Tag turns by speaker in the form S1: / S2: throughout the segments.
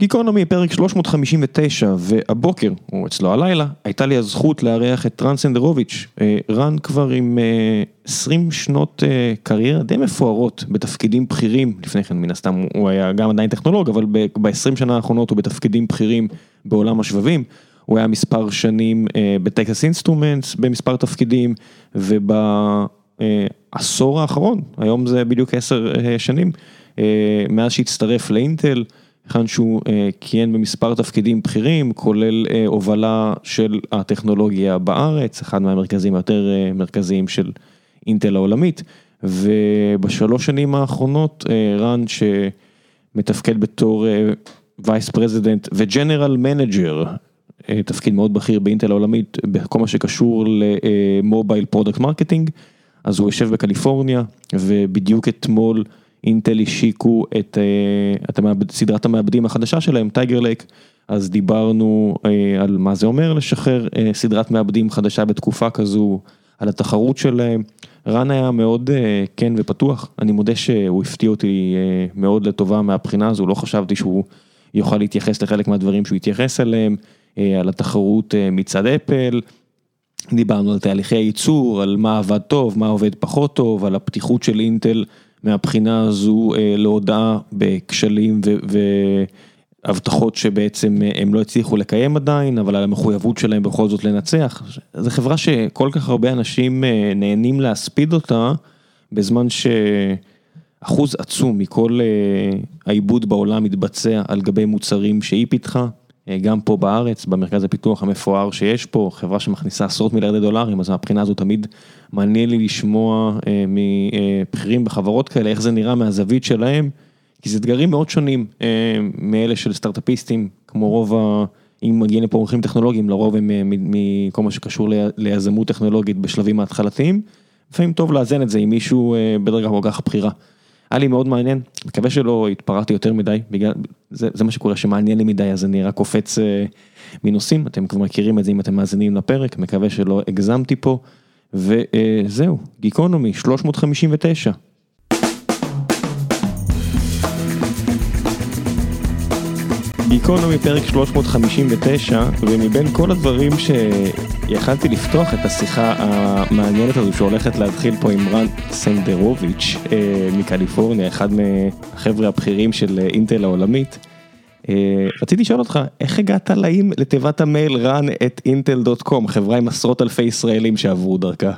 S1: גיקונומי פרק 359 והבוקר, או אצלו הלילה, הייתה לי הזכות לארח את רן סנדרוביץ', רן כבר עם 20 שנות קריירה די מפוארות בתפקידים בכירים, לפני כן מן הסתם הוא היה גם עדיין טכנולוג, אבל ב-20 שנה האחרונות הוא בתפקידים בכירים בעולם השבבים, הוא היה מספר שנים ב Texas Instruments במספר תפקידים ובעשור האחרון, היום זה בדיוק 10 שנים, מאז שהצטרף לאינטל. היכן שהוא כיהן במספר תפקידים בכירים, כולל הובלה של הטכנולוגיה בארץ, אחד מהמרכזים היותר מרכזיים של אינטל העולמית, ובשלוש שנים האחרונות רן שמתפקד בתור Vice President ו General Manager, תפקיד מאוד בכיר באינטל העולמית, בכל מה שקשור ל Mobile Product Marketing, אז הוא יושב בקליפורניה, ובדיוק אתמול, אינטל השיקו את סדרת המעבדים החדשה שלהם, טייגר לייק, אז דיברנו על מה זה אומר לשחרר סדרת מעבדים חדשה בתקופה כזו, על התחרות שלהם, רן היה מאוד כן ופתוח, אני מודה שהוא הפתיע אותי מאוד לטובה מהבחינה הזו, לא חשבתי שהוא יוכל להתייחס לחלק מהדברים שהוא התייחס אליהם, על התחרות מצד אפל, דיברנו על תהליכי ייצור, על מה עבד טוב, מה עובד פחות טוב, על הפתיחות של אינטל. מהבחינה הזו להודעה בכשלים והבטחות שבעצם הם לא הצליחו לקיים עדיין, אבל על המחויבות שלהם בכל זאת לנצח. זו חברה שכל כך הרבה אנשים נהנים להספיד אותה, בזמן שאחוז עצום מכל העיבוד בעולם מתבצע על גבי מוצרים שהיא פיתחה. גם פה בארץ, במרכז הפיתוח המפואר שיש פה, חברה שמכניסה עשרות מיליארדי דולרים, אז מהבחינה הזו תמיד מעניין לי לשמוע מבכירים בחברות כאלה, איך זה נראה מהזווית שלהם, כי זה אתגרים מאוד שונים מאלה של סטארט-אפיסטים, כמו רוב ה... אם מגיעים לפה מומחים טכנולוגיים, לרוב הם מכל מה שקשור ליזמות טכנולוגית בשלבים ההתחלתיים, לפעמים טוב לאזן את זה עם מישהו בדרגה כל כך בכירה. היה לי מאוד מעניין, מקווה שלא התפרעתי יותר מדי, בגלל, זה, זה מה שקורה שמעניין לי מדי, אז אני רק קופץ מנושאים, אתם כבר מכירים את זה אם אתם מאזינים לפרק, מקווה שלא הגזמתי פה, וזהו, גיקונומי 359. גיקונומי פרק 359, ומבין כל הדברים שיכלתי לפתוח את השיחה המעניינת הזו שהולכת להתחיל פה עם רן סנדרוביץ' מקליפורניה, אחד מהחבר'ה הבכירים של אינטל העולמית. רציתי לשאול אותך, איך הגעת לתיבת המייל ran@intel.com, חברה עם עשרות אלפי ישראלים שעברו דרכה?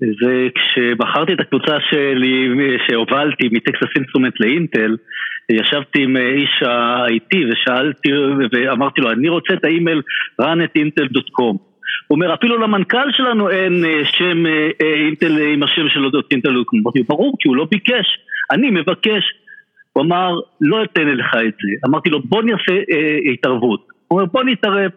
S2: זה כשבחרתי את הקבוצה שלי, שהובלתי מ Texas Instruments לאינטל, ישבתי עם איש ה-IT ושאלתי ואמרתי לו, אני רוצה את האימייל ran@intel.com. הוא אומר, אפילו למנכ"ל שלנו אין שם אינטל עם השם שלו, אינטל.com. אמרתי, ברור, כי הוא לא ביקש, אני מבקש. הוא אמר, לא אתן לך את זה. אמרתי לו, בוא נעשה התערבות. הוא אומר, בוא נתערב.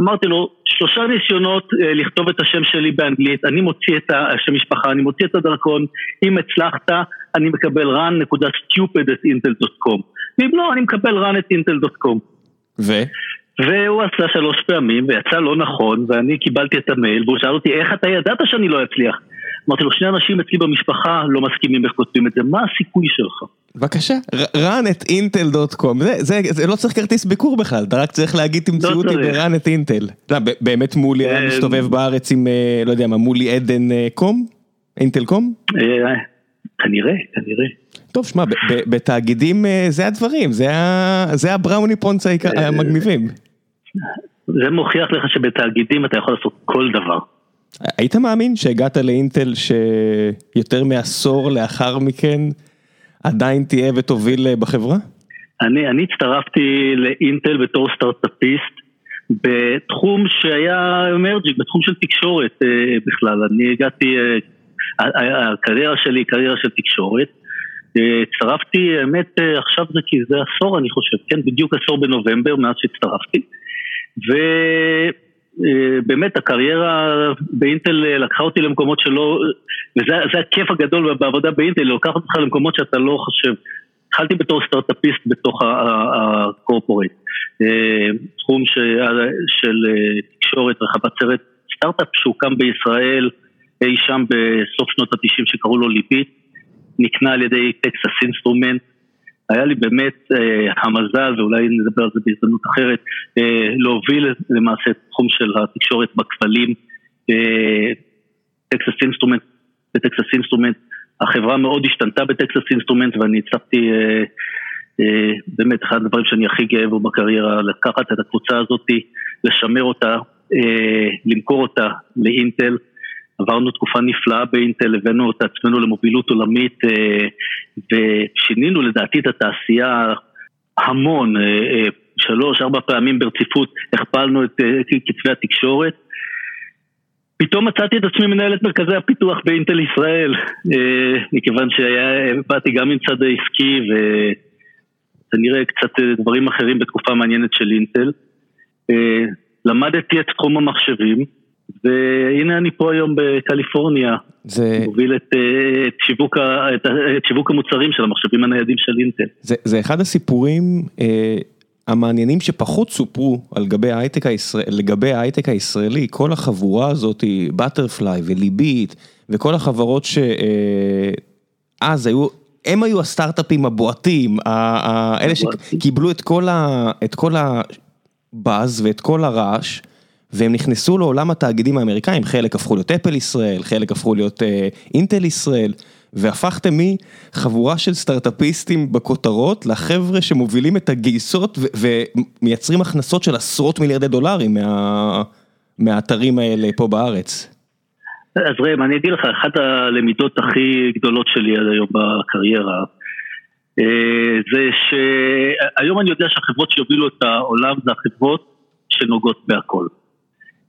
S2: אמרתי לו, שלושה ניסיונות לכתוב את השם שלי באנגלית, אני מוציא את השם משפחה, אני מוציא את הדרכון, אם הצלחת, אני מקבל run.stupid@intel.com, ואם לא, אני מקבל run@intel.com.
S1: ו?
S2: והוא עשה שלוש פעמים, ויצא לא נכון, ואני קיבלתי את המייל, והוא שאל אותי, איך אתה ידעת שאני לא אצליח? אמרתי לו, שני אנשים אצלי במשפחה לא מסכימים איך כותבים את זה, מה הסיכוי שלך?
S1: בבקשה, run@intel.com, זה, זה לא צריך כרטיס ביקור בכלל, אתה רק צריך להגיד תמצאו אותי ב-run@intel. באמת מולי היה מסתובב בארץ עם, לא יודע מה, מולי עדן קום? אינטל קום?
S2: כנראה, כנראה.
S1: טוב, שמע, בתאגידים זה הדברים, זה הבראוני פונץ המגניבים.
S2: זה מוכיח לך שבתאגידים אתה יכול לעשות כל דבר.
S1: היית מאמין שהגעת לאינטל שיותר מעשור לאחר מכן עדיין תהיה ותוביל בחברה?
S2: אני, אני הצטרפתי לאינטל בתור סטארט-אפיסט בתחום שהיה אמרג'יק, בתחום של תקשורת בכלל. אני הגעתי, הקריירה שלי היא קריירה של תקשורת. הצטרפתי, האמת, עכשיו זה כי זה עשור אני חושב, כן, בדיוק עשור בנובמבר מאז שהצטרפתי. ו... באמת הקריירה באינטל לקחה אותי למקומות שלא, וזה הכיף הגדול בעבודה באינטל, לוקחת אותך למקומות שאתה לא חושב. התחלתי בתור סטארט-אפיסט בתוך ה corporate, תחום של תקשורת רחבת סרט, סטארט-אפ שהוקם בישראל אי שם בסוף שנות התשעים שקראו לו ליביט, נקנה על ידי Texas Instruments, היה לי באמת אה, המזל, ואולי נדבר על זה בהזדמנות אחרת, אה, להוביל למעשה את תחום של התקשורת בכבלים, אה, Texas Instruments, ב Texas Instruments, החברה מאוד השתנתה ב Texas Instruments ואני הצלחתי אה, אה, באמת אחד הדברים שאני הכי גאה בו בקריירה, לקחת את הקבוצה הזאת, לשמר אותה, אה, למכור אותה לאינטל. עברנו תקופה נפלאה באינטל, הבאנו את עצמנו למובילות עולמית אה, ושינינו לדעתי את התעשייה המון, אה, אה, שלוש, ארבע פעמים ברציפות הכפלנו את קצבי התקשורת. פתאום מצאתי את עצמי מנהל את מרכזי הפיתוח באינטל ישראל, מכיוון שבאתי גם עם צד העסקי וכנראה קצת דברים אחרים בתקופה מעניינת של אינטל. למדתי את תחום המחשבים. והנה אני פה היום בקליפורניה, זה... מוביל את, אה, את, שיווק ה, את, את שיווק המוצרים של המחשבים הניידים של אינטל.
S1: זה, זה אחד הסיפורים אה, המעניינים שפחות סופרו על גבי ההייטק הישראל, לגבי ההייטק הישראלי, כל החבורה הזאת, בטרפליי וליבית וכל החברות שאז אה, היו, הם היו הסטארט-אפים הבועטים, אלה שקיבלו את כל, ה, את כל הבאז ואת כל הרעש. והם נכנסו לעולם התאגידים האמריקאים, חלק הפכו להיות אפל ישראל, חלק הפכו להיות אה, אינטל ישראל, והפכתם מחבורה של סטארטאפיסטים בכותרות לחבר'ה שמובילים את הגייסות ומייצרים הכנסות של עשרות מיליארדי דולרים מה... מהאתרים האלה פה בארץ.
S2: אז ראם, אני אגיד לך, אחת הלמידות הכי גדולות שלי עד היום בקריירה, אה, זה שהיום אני יודע שהחברות שיובילו את העולם זה החברות שנוגעות בהכל.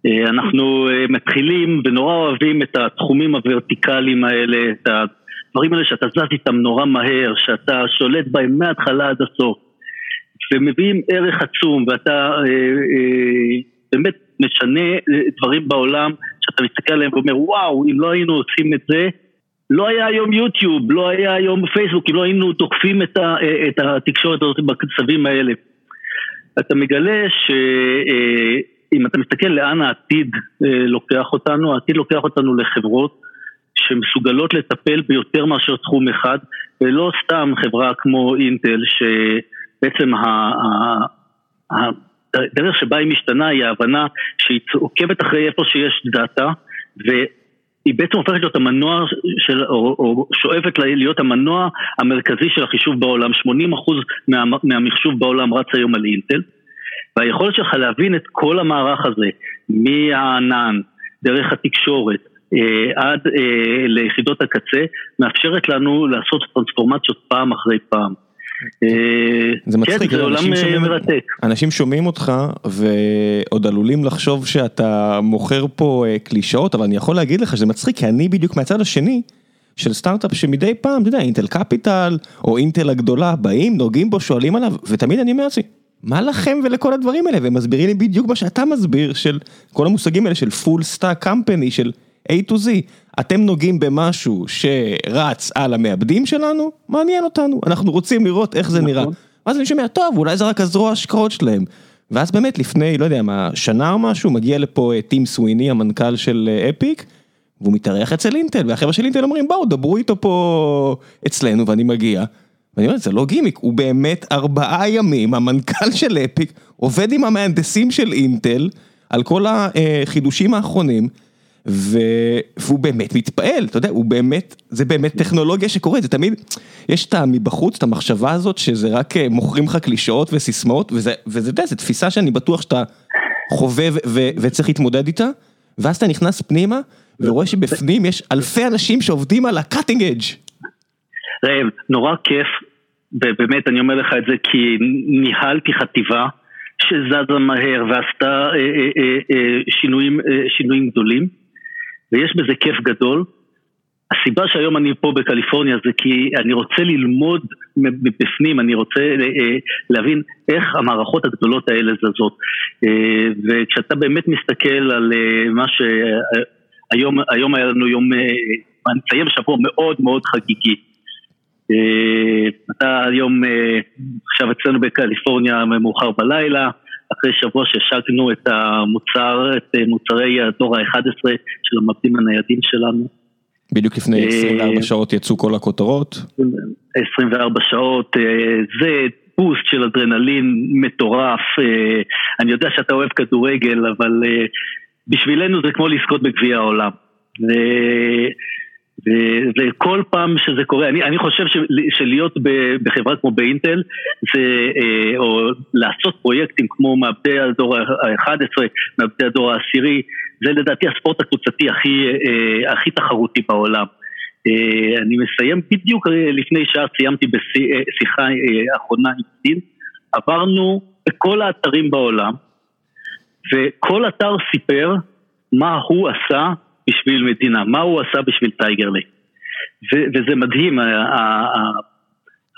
S2: אה, אנחנו אה, מתחילים ונורא אוהבים את התחומים הוורטיקליים האלה, את הדברים האלה שאתה זז איתם נורא מהר, שאתה שולט בהם מההתחלה עד הסוף, ומביאים ערך עצום, ואתה אה, אה, באמת משנה דברים בעולם, שאתה מסתכל עליהם ואומר, וואו, אם לא היינו עושים את זה, לא היה היום יוטיוב, לא היה היום פייסבוק, אם לא היינו תוקפים את, ה, את התקשורת הזאת בקצבים האלה. אתה מגלה ש... אה, אם אתה מסתכל לאן העתיד אה, לוקח אותנו, העתיד לוקח אותנו לחברות שמסוגלות לטפל ביותר מאשר תחום אחד, ולא סתם חברה כמו אינטל, שבעצם הדרך שבה היא משתנה היא ההבנה שהיא עוקבת אחרי איפה שיש דאטה, והיא בעצם הופכת להיות המנוע של, או, או שואפת להיות המנוע המרכזי של החישוב בעולם, 80% מה, מהמחשוב בעולם רץ היום על אינטל. והיכולת שלך להבין את כל המערך הזה, מהענן, דרך התקשורת, אה, עד אה, ליחידות הקצה, מאפשרת לנו לעשות טרנספורמציות פעם אחרי פעם.
S1: אה, זה מצחיק, כן, זה עולם מרתק. אנשים שומעים אותך ועוד עלולים לחשוב שאתה מוכר פה קלישאות, אבל אני יכול להגיד לך שזה מצחיק, כי אני בדיוק מהצד השני. של סטארט-אפ שמדי פעם, אתה יודע, אינטל קפיטל או אינטל הגדולה, באים, נוגעים בו, שואלים עליו, ותמיד אני אומר לעצמי, מה לכם ולכל הדברים האלה, והם מסבירים לי בדיוק מה שאתה מסביר, של כל המושגים האלה של full stack company, של A to Z. אתם נוגעים במשהו שרץ על המעבדים שלנו, מעניין אותנו, אנחנו רוצים לראות איך זה נראה. נכון. ואז אני שומע, טוב, אולי זה רק הזרוע השקעות שלהם. ואז באמת לפני, לא יודע מה, שנה או משהו, מגיע לפה אה, טים סוויני, המנכ"ל של אפיק, אה, והוא מתארח אצל אינטל, והחבר'ה של אינטל אומרים, בואו, דברו איתו פה אצלנו, ואני מגיע. ואני אומר, זה לא גימיק, הוא באמת ארבעה ימים, המנכ"ל של אפיק עובד עם המהנדסים של אינטל על כל החידושים האחרונים, והוא באמת מתפעל, אתה יודע, הוא באמת, זה באמת טכנולוגיה שקורית, זה תמיד, יש את המבחוץ, את המחשבה הזאת שזה רק אה, מוכרים לך קלישאות וסיסמאות, וזה, וזה, אתה יודע, זו תפיסה שאני בטוח שאתה חווה וצריך להתמודד איתה, ואז אתה נכנס פנימה, ורואה שבפנים יש אלפי אנשים שעובדים על ה-cutting edge.
S2: ראם, נורא כיף, ובאמת אני אומר לך את זה כי ניהלתי חטיבה שזזה מהר ועשתה אה, אה, אה, שינויים, שינויים גדולים, ויש בזה כיף גדול. הסיבה שהיום אני פה בקליפורניה זה כי אני רוצה ללמוד מבפנים, אני רוצה להבין איך המערכות הגדולות האלה זזות. וכשאתה באמת מסתכל על מה שהיום היה לנו יום, אני אציין שבוע מאוד מאוד חגיגי. אה, אתה היום, אה, עכשיו אצלנו בקליפורניה מאוחר בלילה, אחרי שבוע שהשקנו את המוצר, את מוצרי הדור ה-11 של המבדים הניידים שלנו.
S1: בדיוק לפני 24 שעות יצאו כל הכותרות.
S2: 24 שעות, זה בוסט של אדרנלין מטורף, אני יודע שאתה אוהב כדורגל, אבל בשבילנו זה כמו לזכות בגביע העולם. וכל פעם שזה קורה, אני, אני חושב של, שלהיות בחברה כמו באינטל, זה, אה, או לעשות פרויקטים כמו מעבדי הדור ה-11, מעבדי הדור העשירי, זה לדעתי הספורט הקבוצתי הכי, אה, הכי תחרותי בעולם. אה, אני מסיים בדיוק לפני שעה, סיימתי בשיחה אחרונה עם סין, עברנו בכל האתרים בעולם, וכל אתר סיפר מה הוא עשה בשביל מדינה, מה הוא עשה בשביל טייגר לי. וזה מדהים,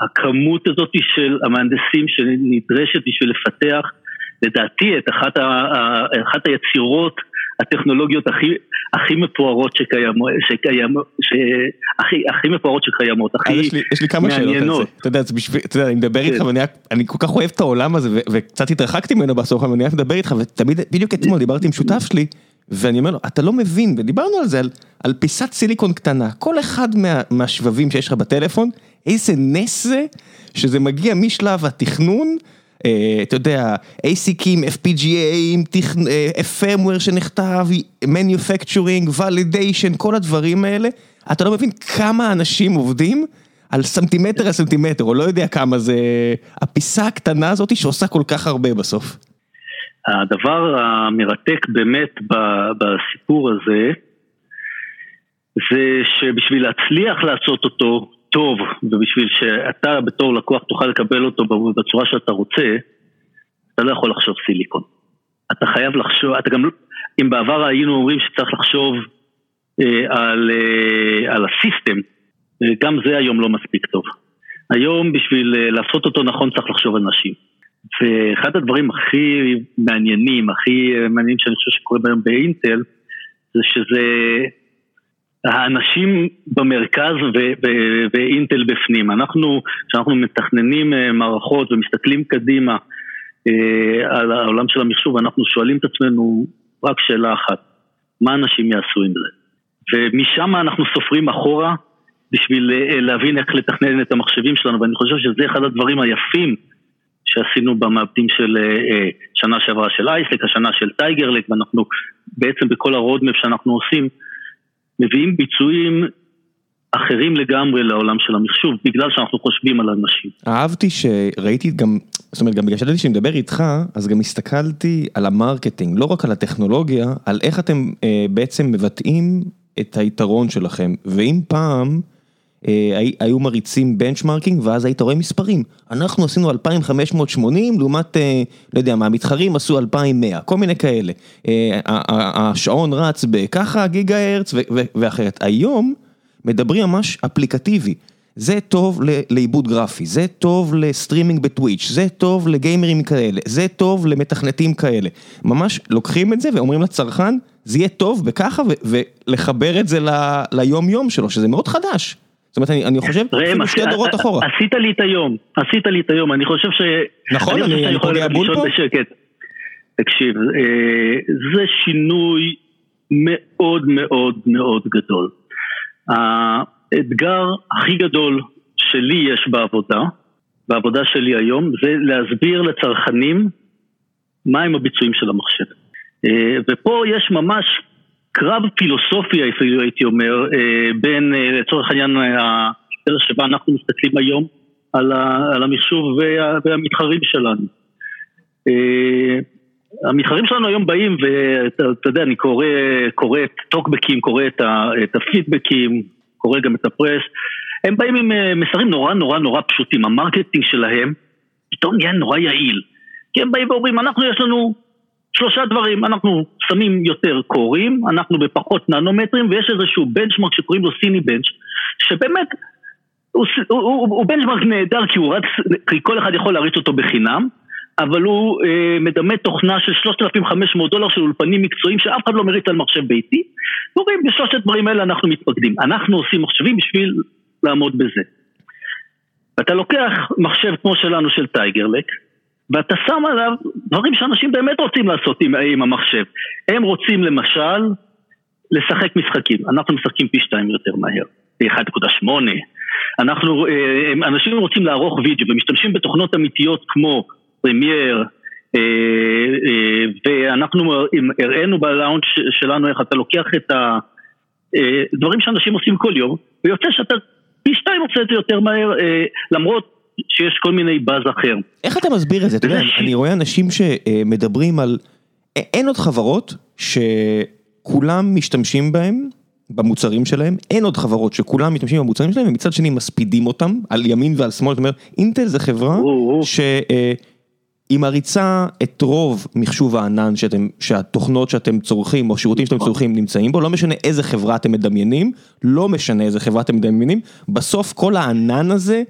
S2: הכמות הזאת של המהנדסים שנדרשת בשביל לפתח, לדעתי, את אחת, אחת היצירות הטכנולוגיות הכי, הכי מפוארות שקיימות, שקיימות, הכי, הכי מפוארות שקיימות, הכי מעניינות.
S1: יש לי, יש לי כמה שאלות על זה. אתה יודע, בשביל, אתה יודע, אני מדבר איתך כן. ואני אני כל כך אוהב את העולם הזה וקצת התרחקתי ממנו בסוף, אבל אני אוהב לדבר איתך ותמיד, בדיוק אתמול דיברתי עם שותף שלי. ואני אומר לו, אתה לא מבין, ודיברנו על זה, על, על פיסת סיליקון קטנה, כל אחד מה, מהשבבים שיש לך בטלפון, איזה נס זה, שזה מגיע משלב התכנון, אה, אתה יודע, ASICים, FPGA, אה, firmware שנכתב, manufacturing, validation, כל הדברים האלה, אתה לא מבין כמה אנשים עובדים על סנטימטר על סנטימטר, או לא יודע כמה זה, הפיסה הקטנה הזאת שעושה כל כך הרבה בסוף.
S2: הדבר המרתק באמת בסיפור הזה, זה שבשביל להצליח לעשות אותו טוב, ובשביל שאתה בתור לקוח תוכל לקבל אותו בצורה שאתה רוצה, אתה לא יכול לחשוב סיליקון. אתה חייב לחשוב, אתה גם, אם בעבר היינו אומרים שצריך לחשוב אה, על, אה, על הסיסטם, אה, גם זה היום לא מספיק טוב. היום בשביל אה, לעשות אותו נכון צריך לחשוב על נשים. ואחד הדברים הכי מעניינים, הכי מעניינים שאני חושב שקורה היום באינטל, זה שזה האנשים במרכז ו- ו- ואינטל בפנים. אנחנו, כשאנחנו מתכננים אה, מערכות ומסתכלים קדימה אה, על העולם של המחשוב, אנחנו שואלים את עצמנו רק שאלה אחת, מה אנשים יעשו עם זה? ומשם אנחנו סופרים אחורה בשביל אה, להבין איך לתכנן את המחשבים שלנו, ואני חושב שזה אחד הדברים היפים שעשינו במעבדים של אה, אה, שנה שעברה של Ice Lake, השנה של Tiger Lake, ואנחנו בעצם בכל ה roadmap שאנחנו עושים, מביאים ביצועים אחרים לגמרי לעולם של המחשוב, בגלל שאנחנו חושבים על אנשים.
S1: אהבתי שראיתי גם, זאת אומרת, גם בגלל שידעתי שאני מדבר איתך, אז גם הסתכלתי על ה marketing, לא רק על הטכנולוגיה, על איך אתם אה, בעצם מבטאים את היתרון שלכם. ואם פעם... אה, היו מריצים benchmarking ואז היית רואה מספרים. אנחנו עשינו 2580 לעומת, אה, לא יודע מה, המתחרים עשו 2100, כל מיני כאלה. אה, השעון רץ בככה גיגה הרץ ואחרת. היום מדברים ממש אפליקטיבי. זה טוב לעיבוד גרפי, זה טוב לסטרימינג בטוויץ', זה טוב לגיימרים כאלה, זה טוב למתכנתים כאלה. ממש לוקחים את זה ואומרים לצרכן, זה יהיה טוב בככה ולחבר את זה ליום יום שלו, שזה מאוד חדש. זאת אומרת, אני, אני חושב, אפילו שתי דורות אחורה.
S2: עשית לי את היום, עשית לי את היום, אני חושב ש...
S1: נכון, אני, אני פוגע בול פה? בשקט.
S2: תקשיב, אה, זה שינוי מאוד מאוד מאוד גדול. האתגר הכי גדול שלי יש בעבודה, בעבודה שלי היום, זה להסביר לצרכנים מהם הביצועים של המחשב. אה, ופה יש ממש קרב פילוסופי אפילו הייתי אומר, אה, בין אה, לצורך העניין הדרך שבה אנחנו מסתכלים היום על המחשוב והמתחרים שלנו. אה, המתחרים שלנו היום באים ואתה יודע, אני קורא, קורא את טוקבקים, קורא את, את הפידבקים, קורא גם את ה press, הם באים עם מסרים נורא נורא נורא פשוטים, ה marketing שלהם פתאום נהיה נורא יעיל. כי הם באים ואומרים, אנחנו יש לנו שלושה דברים, אנחנו שמים יותר קורים, אנחנו בפחות ננומטרים ויש איזשהו benchmark שקוראים לו Cinebench שבאמת הוא, הוא, הוא, הוא בנצ'מרק נהדר כי הוא רק, כי כל אחד יכול להריץ אותו בחינם אבל הוא אה, מדמה תוכנה של 3,500 דולר של אולפנים מקצועיים שאף אחד לא מריץ על מחשב ביתי. ואומרים בשלושת הדברים האלה אנחנו מתפקדים, אנחנו עושים מחשבים בשביל לעמוד בזה. אתה לוקח מחשב כמו שלנו של טייגרלק ואתה שם עליו דברים שאנשים באמת רוצים לעשות עם, עם המחשב. הם רוצים למשל לשחק משחקים. אנחנו משחקים פי שתיים יותר מהר, 1.8. אנחנו, אנשים רוצים לערוך וידאו ומשתמשים בתוכנות אמיתיות כמו פרמייר, ואנחנו הראינו בלאונג' שלנו איך אתה לוקח את הדברים שאנשים עושים כל יום, ויוצא שאתה פי שתיים עושה את זה יותר מהר, למרות שיש כל מיני באז אחר.
S1: איך אתה מסביר את זה? אתה יודע, אני רואה אנשים שמדברים על... אין עוד חברות שכולם משתמשים בהם, במוצרים שלהם, אין עוד חברות שכולם משתמשים במוצרים שלהם ומצד שני מספידים אותם על ימין ועל שמאל, זאת אומרת, אינטל זה חברה שהיא מריצה את רוב מחשוב הענן שאתם, שהתוכנות שאתם צורכים או שירותים שאתם צורכים נמצאים בו, לא משנה איזה חברה אתם מדמיינים, לא משנה איזה חברה אתם מדמיינים, בסוף כל הענן הזה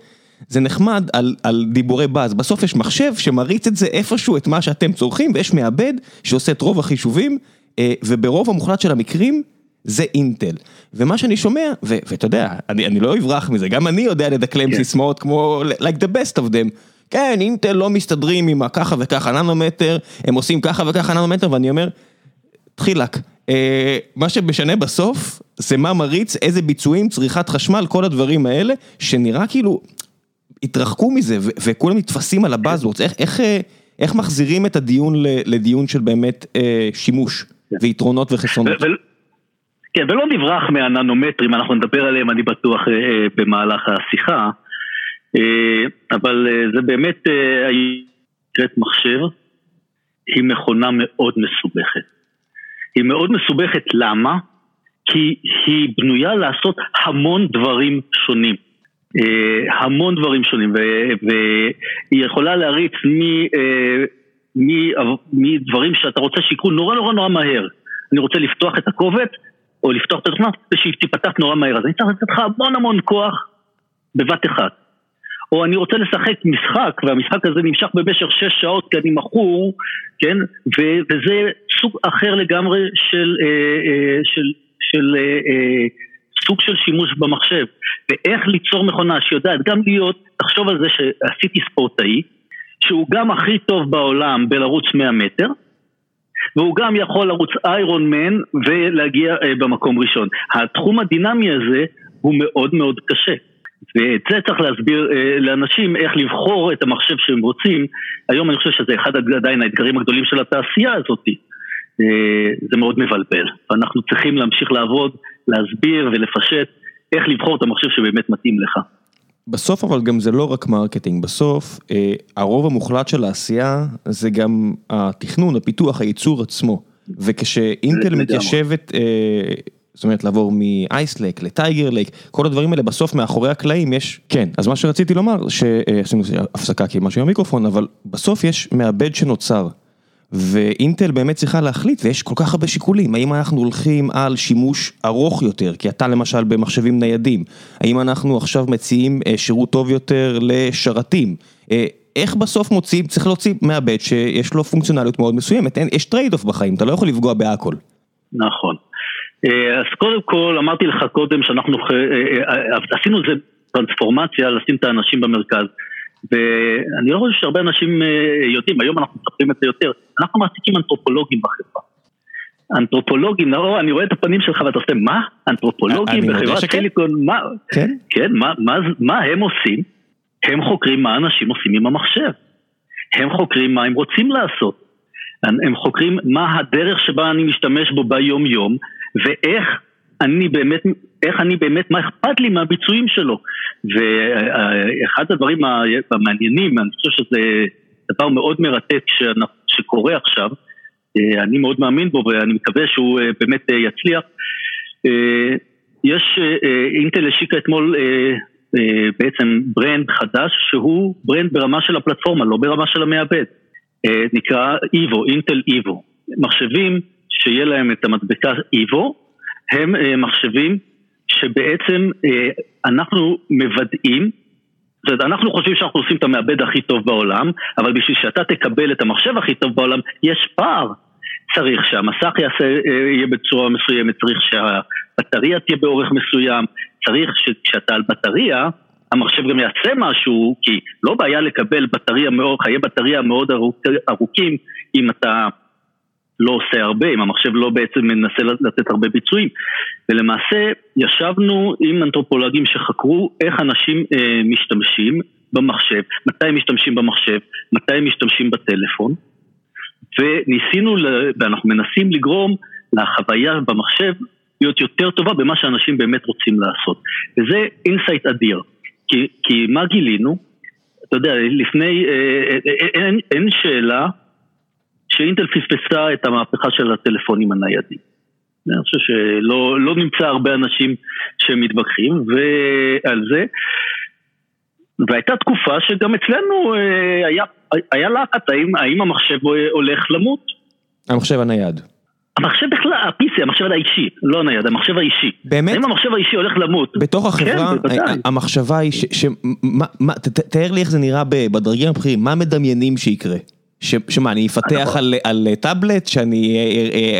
S1: זה נחמד על, על דיבורי באז, בסוף יש מחשב שמריץ את זה איפשהו, את מה שאתם צורכים, ויש מעבד שעושה את רוב החישובים, אה, וברוב המוחלט של המקרים זה אינטל. ומה שאני שומע, ואתה יודע, אני, אני לא אברח מזה, גם אני יודע לדקלם yeah. כן. סיסמאות כמו like the best of them. כן, אינטל לא מסתדרים עם הככה וככה ננומטר, הם עושים ככה וככה ננומטר, ואני אומר, תחילק. אה, מה שמשנה בסוף, זה מה מריץ, איזה ביצועים, צריכת חשמל, כל הדברים האלה, שנראה כאילו, התרחקו מזה וכולם נתפסים על הבאזוורדס, איך, איך, אה, איך מחזירים את הדיון לדיון של באמת אה, שימוש כן. ויתרונות וחסרונות?
S2: כן, ולא נברח מהננומטרים, אנחנו נדבר עליהם, אני בטוח, אה, אה במהלך השיחה, אה, אבל אה, זה באמת, אה, נקראת מחשב, היא מכונה מאוד מסובכת. היא מאוד מסובכת, למה? כי היא בנויה לעשות המון דברים שונים. אה, המון דברים שונים, והיא יכולה להריץ אה, מדברים שאתה רוצה שיקרו נורא נורא נורא מהר. אני רוצה לפתוח את הקובץ, או לפתוח את התוכנה, ושהיא תיפתח נורא מהר. אז אני צריך לתת לך המון המון כוח בבת אחת. או אני רוצה לשחק משחק, והמשחק הזה נמשך במשך שש שעות כי אני מכור, כן? וזה סוג אחר לגמרי של, אה, של, של סוג של שימוש במחשב, ואיך ליצור מכונה שיודעת גם להיות, תחשוב על זה שעשיתי ספורטאי, שהוא גם הכי טוב בעולם בלרוץ 100 מטר, והוא גם יכול לרוץ איירון מן ולהגיע אה, במקום ראשון. התחום הדינמי הזה הוא מאוד מאוד קשה. ואת זה צריך להסביר אה, לאנשים איך לבחור את המחשב שהם רוצים. היום אני חושב שזה אחד עדיין האתגרים הגדולים של התעשייה הזאת. אה, זה מאוד מבלבל. ואנחנו צריכים להמשיך לעבוד להסביר ולפשט איך לבחור את המחשב שבאמת מתאים לך.
S1: בסוף אבל גם זה לא רק marketing, בסוף אה, הרוב המוחלט של העשייה זה גם התכנון, הפיתוח, הייצור עצמו. וכשאינטל מתיישבת, אה, זאת אומרת לעבור מ Ice Lake ל Tiger Lake, כל הדברים האלה בסוף מאחורי הקלעים יש, כן, אז מה שרציתי לומר, שעשינו הפסקה כי משהו עם המיקרופון, אבל בסוף יש מעבד שנוצר. ואינטל באמת צריכה להחליט, ויש כל כך הרבה שיקולים, האם אנחנו הולכים על שימוש ארוך יותר, כי אתה למשל במחשבים ניידים, האם אנחנו עכשיו מציעים אה, שירות טוב יותר לשרתים, אה, איך בסוף מוצאים, צריך להוציא מעבד שיש לו פונקציונליות מאוד מסוימת, אין, יש trade-off בחיים, אתה לא יכול לפגוע בהכל.
S2: נכון. אה, אז קודם כל, אמרתי לך קודם שאנחנו עשינו איזה טרנספורמציה, לשים את האנשים במרכז. ואני לא חושב שהרבה אנשים אה, יודעים, היום אנחנו מספרים את זה יותר, אנחנו מעסיקים אנתרופולוגים בחברה. אנתרופולוגים, לא, אני רואה את הפנים שלך ואתה עושה, מה? אנתרופולוגים בחברת סיליקון, מה? כן? כן, מה, מה, מה הם עושים? הם חוקרים מה אנשים עושים עם המחשב. הם חוקרים מה הם רוצים לעשות. הם חוקרים מה הדרך שבה אני משתמש בו ביום יום, ואיך אני באמת, איך אני באמת, מה אכפת לי מהביצועים שלו. ואחד הדברים המעניינים, אני חושב שזה דבר מאוד מרתק שקורה עכשיו, אה, אני מאוד מאמין בו ואני מקווה שהוא אה, באמת אה, יצליח. יש, אינטל השיקה אתמול בעצם brand חדש שהוא brand ברמה של הפלטפורמה, לא ברמה של המעבד. נקרא Evo, אינטל Evo. מחשבים שיהיה להם את המדבקה Evo, הם אה, מחשבים שבעצם אה, אנחנו מוודאים, זאת אומרת, אנחנו חושבים שאנחנו עושים את המעבד הכי טוב בעולם, אבל בשביל שאתה תקבל את המחשב הכי טוב בעולם, יש פער. צריך שהמסך יעשה, אה, יהיה בצורה מסוימת, צריך שהבטריה תהיה באורך מסוים, צריך שכשאתה על בטריה, המחשב גם יעשה משהו, כי לא בעיה לקבל בטריה מאוד, חיי בטריה מאוד ארוכ, ארוכים אם אתה לא עושה הרבה, אם המחשב לא בעצם מנסה לתת הרבה ביצועים. ולמעשה ישבנו עם אנתרופולוגים שחקרו איך אנשים אה, משתמשים במחשב, מתי הם משתמשים במחשב, מתי הם משתמשים בטלפון, וניסינו, ואנחנו מנסים לגרום לחוויה במחשב להיות יותר טובה במה שאנשים באמת רוצים לעשות. וזה insight אדיר. כי, כי מה גילינו? אתה יודע, לפני, אה, אה, אה, אין, אין שאלה שאינטל פספסה את המהפכה של הטלפונים הניידים. אני חושב שלא לא נמצא הרבה אנשים שמתווכחים ועל זה. והייתה תקופה שגם אצלנו היה, היה לחץ, האם, האם המחשב הולך למות?
S1: המחשב הנייד.
S2: המחשב בכלל, ה-PC, המחשב האישי, לא הנייד, המחשב האישי.
S1: באמת?
S2: האם המחשב האישי הולך למות?
S1: בתוך החברה, כן, המחשבה היא ש... ש מה, מה, תאר לי איך זה נראה בדרגים הבכירים, מה מדמיינים שיקרה? שמה, אני אפתח על על טאבלט, שאני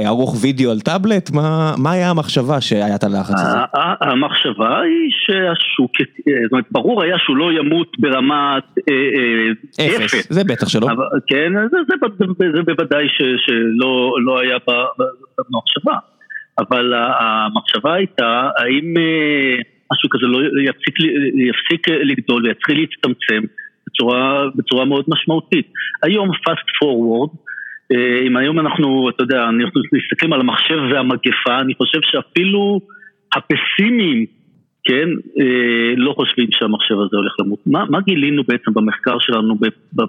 S1: אערוך וידאו על טאבלט? מה מה היה המחשבה שהיה את הלחץ הזה?
S2: המחשבה היא שהשוק, זאת אומרת, ברור היה שהוא לא ימות ברמת אפס.
S1: זה בטח שלא.
S2: כן, זה זה בוודאי שלא לא היה במחשבה. אבל המחשבה הייתה, האם משהו כזה לא יפסיק יפסיק לגדול ויתחיל להצטמצם. בצורה, בצורה מאוד משמעותית. היום forward, אה, אם היום אנחנו, אתה יודע, אנחנו מסתכלים על המחשב והמגפה, אני חושב שאפילו הפסימיים, כן, אה, לא חושבים שהמחשב הזה הולך למות. מה, מה גילינו בעצם במחקר שלנו, ב, ב,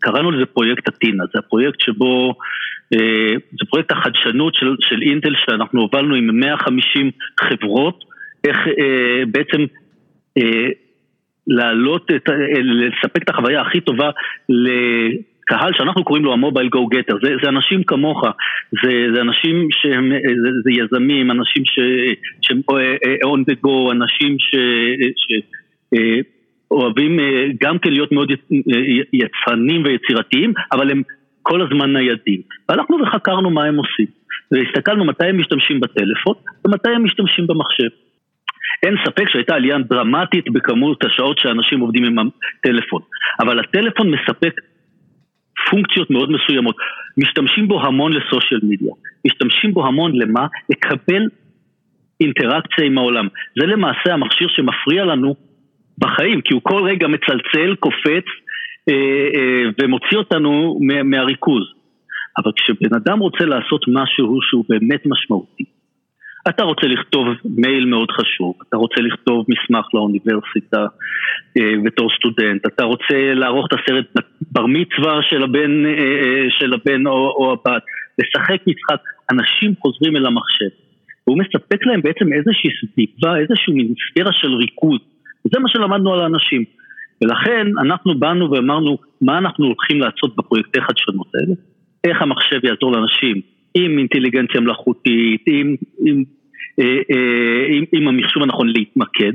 S2: קראנו לזה פרויקט אטינה, זה הפרויקט שבו, אה, זה פרויקט החדשנות של, של אינטל שאנחנו הובלנו עם 150 חברות, איך בעצם להעלות, את, לספק את החוויה הכי טובה לקהל שאנחנו קוראים לו המובייל גו גטר, זה, זה אנשים כמוך, זה, זה אנשים שהם, זה, זה יזמים, אנשים שהם on the go, אנשים ש... ש אה, גם כן להיות מאוד יצרנים ויצירתיים, אבל הם כל הזמן ניידים. והלכנו וחקרנו מה הם עושים. והסתכלנו מתי הם משתמשים בטלפון ומתי הם משתמשים במחשב. אין ספק שהייתה עלייה דרמטית בכמות השעות שאנשים עובדים עם הטלפון, אבל הטלפון מספק פונקציות מאוד מסוימות. משתמשים בו המון לסושיאל מדיה, משתמשים בו המון למה? לקבל אינטראקציה עם העולם. זה למעשה המכשיר שמפריע לנו בחיים, כי הוא כל רגע מצלצל, קופץ אה, אה, ומוציא אותנו מהריכוז. אבל כשבן אדם רוצה לעשות משהו שהוא באמת משמעותי, אתה רוצה לכתוב מייל מאוד חשוב, אתה רוצה לכתוב מסמך לאוניברסיטה אה, בתור סטודנט, אתה רוצה לערוך את הסרט בר מצווה של הבן, אה, אה, של הבן או, או הבת, לשחק משחק, אנשים חוזרים אל המחשב. והוא מספק להם בעצם איזושהי סביבה, איזושהי מיניספירה של ריכוז. וזה מה שלמדנו על האנשים. ולכן אנחנו באנו ואמרנו מה אנחנו הולכים לעשות בפרויקטי חדשנות האלה, איך המחשב יעזור לאנשים עם אינטליגנציה מלאכותית, עם, עם, אה, אה, עם, עם המחשוב הנכון להתמקד,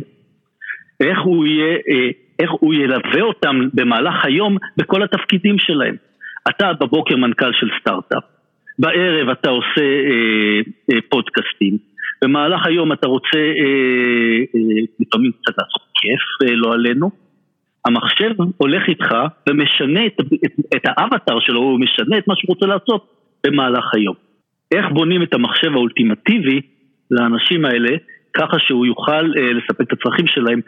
S2: איך הוא, יהיה, אה, איך הוא ילווה אותם במהלך היום בכל התפקידים שלהם. אתה בבוקר מנכ"ל של סטארט-אפ, בערב אתה עושה אה, אה, פודקאסטים, במהלך היום אתה רוצה אה, אה, לפעמים קצת לעשות כיף, אה, לא עלינו, המחשב הולך איתך ומשנה את, את, את האבטר שלו, הוא משנה את מה שהוא רוצה לעשות במהלך היום. איך בונים את המחשב האולטימטיבי לאנשים האלה, ככה שהוא יוכל אה, לספק את הצרכים שלהם.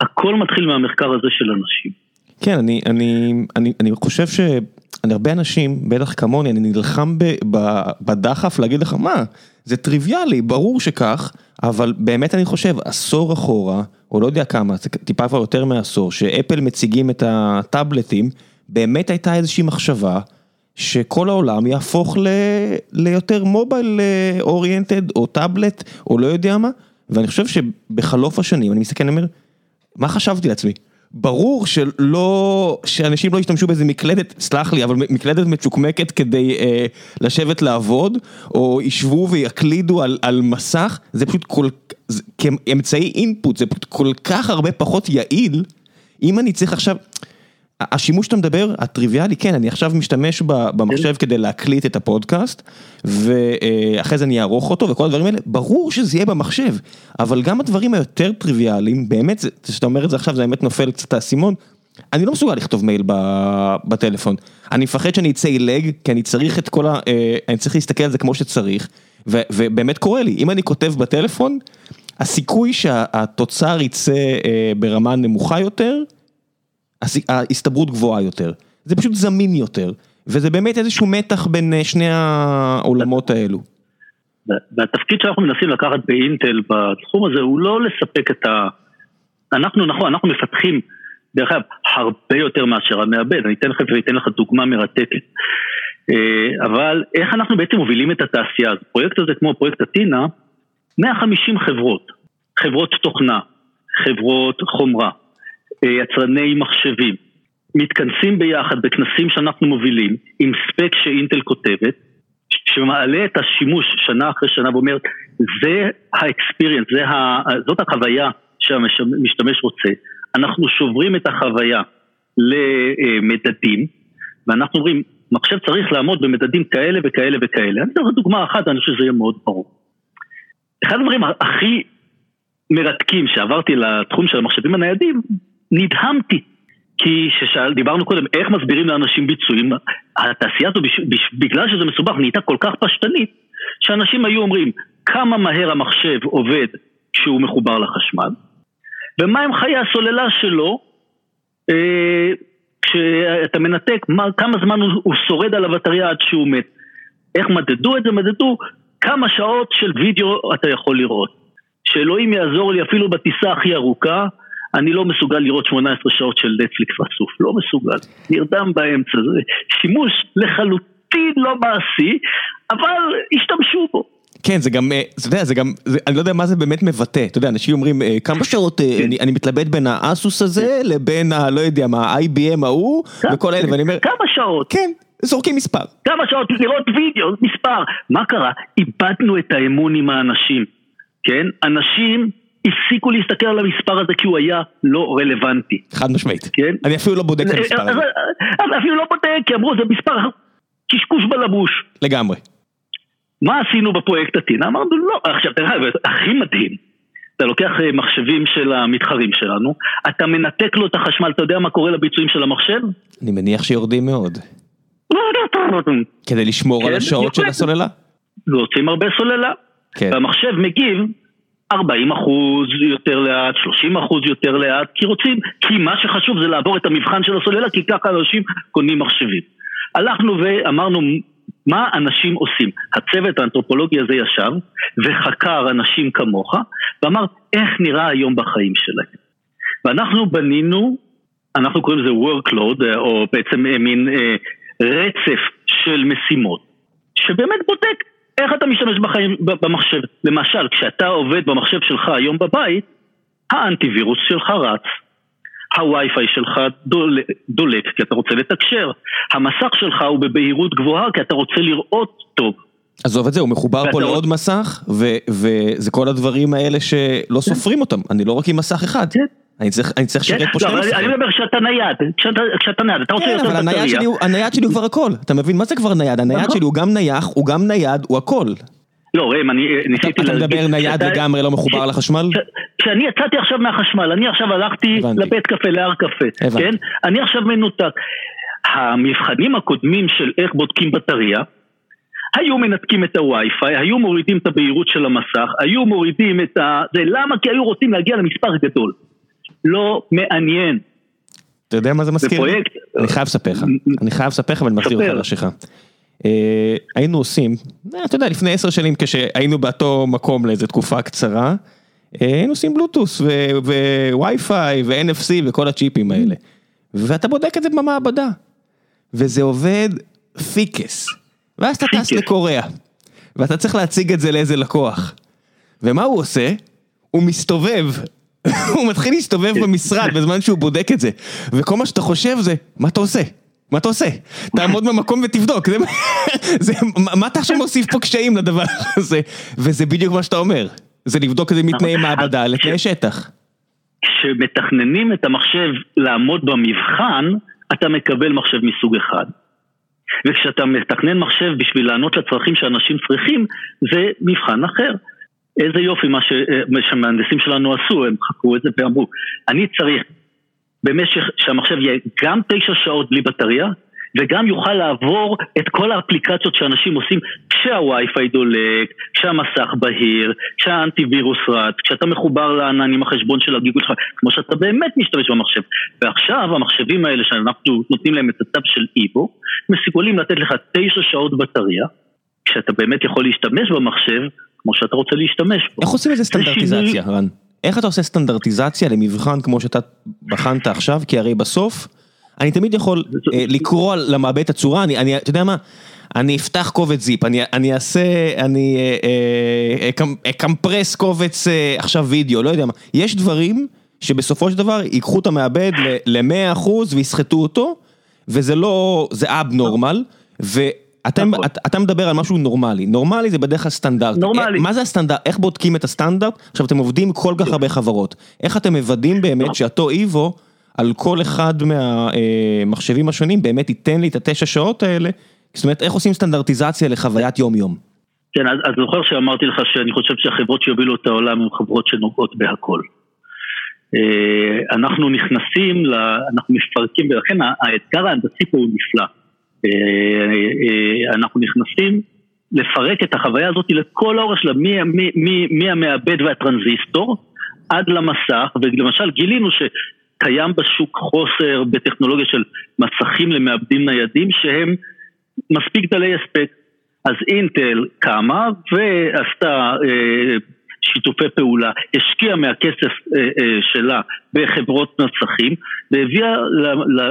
S2: הכל מתחיל מהמחקר הזה של אנשים.
S1: כן, אני, אני, אני, אני חושב שאני הרבה אנשים, בטח כמוני, אני נלחם ב, ב, בדחף להגיד לך, מה, זה טריוויאלי, ברור שכך, אבל באמת אני חושב, עשור אחורה, או לא יודע כמה, טיפה כבר יותר מעשור, שאפל מציגים את הטאבלטים, באמת הייתה איזושהי מחשבה. שכל העולם יהפוך ל... ליותר מובייל אוריינטד או טאבלט או לא יודע מה, ואני חושב שבחלוף השנים אני מסתכל ואומר, מה חשבתי לעצמי? ברור שלא, שאנשים לא ישתמשו באיזה מקלדת, סלח לי, אבל מקלדת מצ'וקמקת כדי אה, לשבת לעבוד, או ישבו ויקלידו על, על מסך, זה פשוט כל, זה, כאמצעי אינפוט, זה פשוט כל כך הרבה פחות יעיל, אם אני צריך עכשיו... השימוש שאתה מדבר, הטריוויאלי, כן, אני עכשיו משתמש במחשב כדי להקליט את הפודקאסט, ואחרי זה אני אערוך אותו וכל הדברים האלה, ברור שזה יהיה במחשב, אבל גם הדברים היותר טריוויאליים, באמת, כשאתה אומר את זה עכשיו, זה באמת נופל קצת האסימון, אני לא מסוגל לכתוב מייל בטלפון, אני מפחד שאני אצא עילג, כי אני צריך את כל ה... אה, אני צריך להסתכל על זה כמו שצריך, ובאמת קורה לי, אם אני כותב בטלפון, הסיכוי שהתוצר יצא אה, ברמה נמוכה יותר, ההסתברות גבוהה יותר, זה פשוט זמין יותר, וזה באמת איזשהו מתח בין אה, שני העולמות האלו.
S2: והתפקיד שאנחנו מנסים לקחת באינטל בתחום הזה הוא לא לספק את ה... אנחנו נכון, אנחנו מפתחים דרך אגב, הרבה יותר מאשר המעבד, אני אתן לך ואתן לך דוגמה מרתקת. אה, אבל איך אנחנו בעצם מובילים את התעשייה הזאת? פרויקט הזה כמו פרויקט אתינה, 150 חברות, חברות תוכנה, חברות חומרה, יצרני מחשבים, מתכנסים ביחד בכנסים שאנחנו מובילים עם ספק שאינטל כותבת, שמעלה את השימוש שנה אחרי שנה ואומר, זה האקספיריאנס, זאת החוויה שהמשתמש רוצה. אנחנו שוברים את החוויה למדדים, ואנחנו אומרים, מחשב צריך לעמוד במדדים כאלה וכאלה וכאלה. אני אתן לך דוגמה אחת, אני חושב שזה יהיה מאוד ברור. אחד הדברים הכי מרתקים שעברתי לתחום של המחשבים הניידים, נדהמתי. כי כשדיברנו קודם, איך מסבירים לאנשים ביצועים, התעשייה הזו, בגלל שזה מסובך, נהייתה כל כך פשטנית, שאנשים היו אומרים, כמה מהר המחשב עובד כשהוא מחובר לחשמל, ומהם חיי הסוללה שלו אה, כשאתה מנתק, מה, כמה זמן הוא, הוא שורד על הבטריה עד שהוא מת. איך מדדו את זה? מדדו כמה שעות של וידאו אתה יכול לראות. שאלוהים יעזור לי אפילו בטיסה הכי ארוכה, אני לא מסוגל לראות 18 שעות של נטפליקס רצוף, לא מסוגל, נרדם באמצע, זה שימוש לחלוטין לא מעשי, אבל השתמשו בו.
S1: כן, זה גם, אה, אתה יודע, זה גם, זה, אני לא יודע מה זה באמת מבטא, אתה יודע, אנשים אומרים, אה, כמה שעות, אה, כן. אני, אני מתלבט בין האסוס הזה לבין ה... לא יודע מה, ה-IBM ההוא, וכל אלה, ואני אומר...
S2: כמה שעות?
S1: כן, זורקים מספר.
S2: כמה שעות לראות וידאו, מספר. מה קרה? איבדנו את האמון עם האנשים, כן? אנשים הפסיקו להסתכל על המספר הזה כי הוא היה לא רלוונטי.
S1: חד משמעית. כן? אני אפילו לא בודק את המספר הזה.
S2: אפילו לא בודק, כי אמרו, זה מספר קשקוש בלבוש.
S1: לגמרי.
S2: מה עשינו בפרויקט עתינה? אמרנו לא, עכשיו תראה, הכי מדהים, אתה לוקח אה, מחשבים של המתחרים שלנו, אתה מנתק לו את החשמל, אתה יודע מה קורה לביצועים של המחשב?
S1: אני מניח שיורדים מאוד. כדי לשמור על כן, השעות של הסוללה?
S2: ועושים הרבה סוללה. כן. והמחשב מגיב 40 אחוז יותר לאט, 30 אחוז יותר לאט, כי רוצים, כי מה שחשוב זה לעבור את המבחן של הסוללה, כי ככה אנשים קונים מחשבים. הלכנו ואמרנו, מה אנשים עושים? הצוות האנתרופולוגי הזה ישב וחקר אנשים כמוך ואמר איך נראה היום בחיים שלהם. ואנחנו בנינו, אנחנו קוראים לזה workload או בעצם אה, מין אה, רצף של משימות שבאמת בודק איך אתה משתמש בחיים במחשב. למשל, כשאתה עובד במחשב שלך היום בבית, האנטיווירוס שלך רץ. הווי-פיי שלך דולק, דולק כי אתה רוצה לתקשר, המסך שלך הוא בבהירות גבוהה כי אתה רוצה לראות טוב.
S1: עזוב את זה, הוא מחובר פה לעוד. מסך, וזה כל הדברים האלה שלא סופרים אותם, אני לא רק עם מסך אחד. כן. אני צריך, אני צריך לשרת כן, פה שני
S2: מסכים. אני מדבר כשאתה נייד, כשאתה נייד, אתה רוצה כן, יותר
S1: בטריה. אבל הנייד שלי הוא כבר הכל, אתה מבין מה זה כבר נייד? הנייד נכון. שלי הוא גם נייח, הוא גם נייד, הוא הכל.
S2: לא, ראם, אני אה, ניסיתי
S1: להגיד... אתה מדבר נייד לגמרי לא מחובר לחשמל?
S2: כשאני יצאתי עכשיו מהחשמל, אני עכשיו הלכתי לבית קפה, להר קפה, כן? אני עכשיו מנותק. המבחנים הקודמים של איך בודקים בטריה, היו מנתקים את הווי-פיי, היו מורידים את הבהירות של המסך, היו מורידים את ה... זה למה? כי היו רוצים להגיע למספר גדול. לא מעניין.
S1: אתה יודע מה זה מזכיר? בפרויקט... אני חייב לספר לך, אני חייב לספר לך ואני מחזיר אותך לשיחה. אה, היינו עושים, אה, אתה יודע, לפני עשר שנים כשהיינו באותו מקום לאיזה תקופה קצרה, אה, היינו עושים בלוטות' ווי-פיי ו-NFC וכל הצ'יפים האלה. ואתה בודק את זה במעבדה. וזה עובד פיקס. ואז אתה טס לקוריאה. ואתה צריך להציג את זה לאיזה לקוח. ומה הוא עושה? הוא מסתובב. הוא מתחיל להסתובב במשרד בזמן שהוא בודק את זה. וכל מה שאתה חושב זה, מה אתה עושה? מה אתה עושה? תעמוד במקום ותבדוק, זה, זה, מה אתה עכשיו מוסיף פה קשיים לדבר הזה? וזה בדיוק מה שאתה אומר, זה לבדוק את זה מתנאי. מעבדה לתנאי שטח.
S2: כשמתכננים את המחשב לעמוד במבחן, אתה מקבל מחשב מסוג אחד. וכשאתה מתכנן מחשב בשביל לענות לצרכים שאנשים צריכים, זה מבחן אחר. איזה יופי מה, שהמהנדסים שלנו עשו, הם חקרו את זה ואמרו, אני צריך במשך, שהמחשב יהיה גם תשע שעות בלי בטריה, וגם יוכל לעבור את כל האפליקציות שאנשים עושים כשהווי-פיי דולק, כשהמסך בהיר, כשהאנטיווירוס רץ, כשאתה מחובר לענן עם החשבון של הגיגול שלך, כמו שאתה באמת משתמש במחשב. ועכשיו המחשבים האלה שאנחנו נותנים להם את הצו של איבו, מסוגלים לתת לך תשע שעות בטריה, כשאתה באמת יכול להשתמש במחשב כמו שאתה רוצה להשתמש בו.
S1: איך עושים איזה סטנדרטיזציה, רן? איך אתה עושה סטנדרטיזציה למבחן כמו שאתה בחנת עכשיו? כי הרי בסוף... אני תמיד יכול אה, לקרוא למעבד את הצורה, אני, אתה יודע מה? אני אפתח קובץ זיפ, אני, אני אעשה, אני אקמפרס קובץ אה, עכשיו וידאו, לא יודע מה. יש דברים שבסופו של דבר ייקחו את המעבד ל-100% ויסחטו אותו, וזה לא, זה אבנורמל, נכון. אתה מדבר על משהו נורמלי, נורמלי זה בדרך כלל סטנדרט.
S2: נורמלי.
S1: מה זה הסטנדרט, איך בודקים את הסטנדרט? עכשיו אתם עובדים כל כך הרבה חברות, איך אתם מוודאים באמת נכון. שאותו איבו, על כל אחד מהמחשבים השונים באמת ייתן לי את התשע שעות האלה, זאת אומרת איך עושים סטנדרטיזציה לחוויית יום יום.
S2: כן, אז, אז זוכר שאמרתי לך שאני חושב שהחברות שיובילו את העולם הן חברות שנוגעות בהכל. אה, אנחנו נכנסים, אנחנו מפרקים, ולכן האתגר ההנדסי פה הוא נפלא. אה, אנחנו נכנסים לפרק את החוויה הזאת לכל האורך שלה, מהמעבד והטרנזיסטור עד למסך, ולמשל גילינו ש... קיים בשוק חוסר בטכנולוגיה של מסכים למעבדים ניידים שהם מספיק דלי הספק. אז אינטל קמה ועשתה אה, שיתופי פעולה, השקיעה מהכסף אה, אה, שלה בחברות מסכים והביאה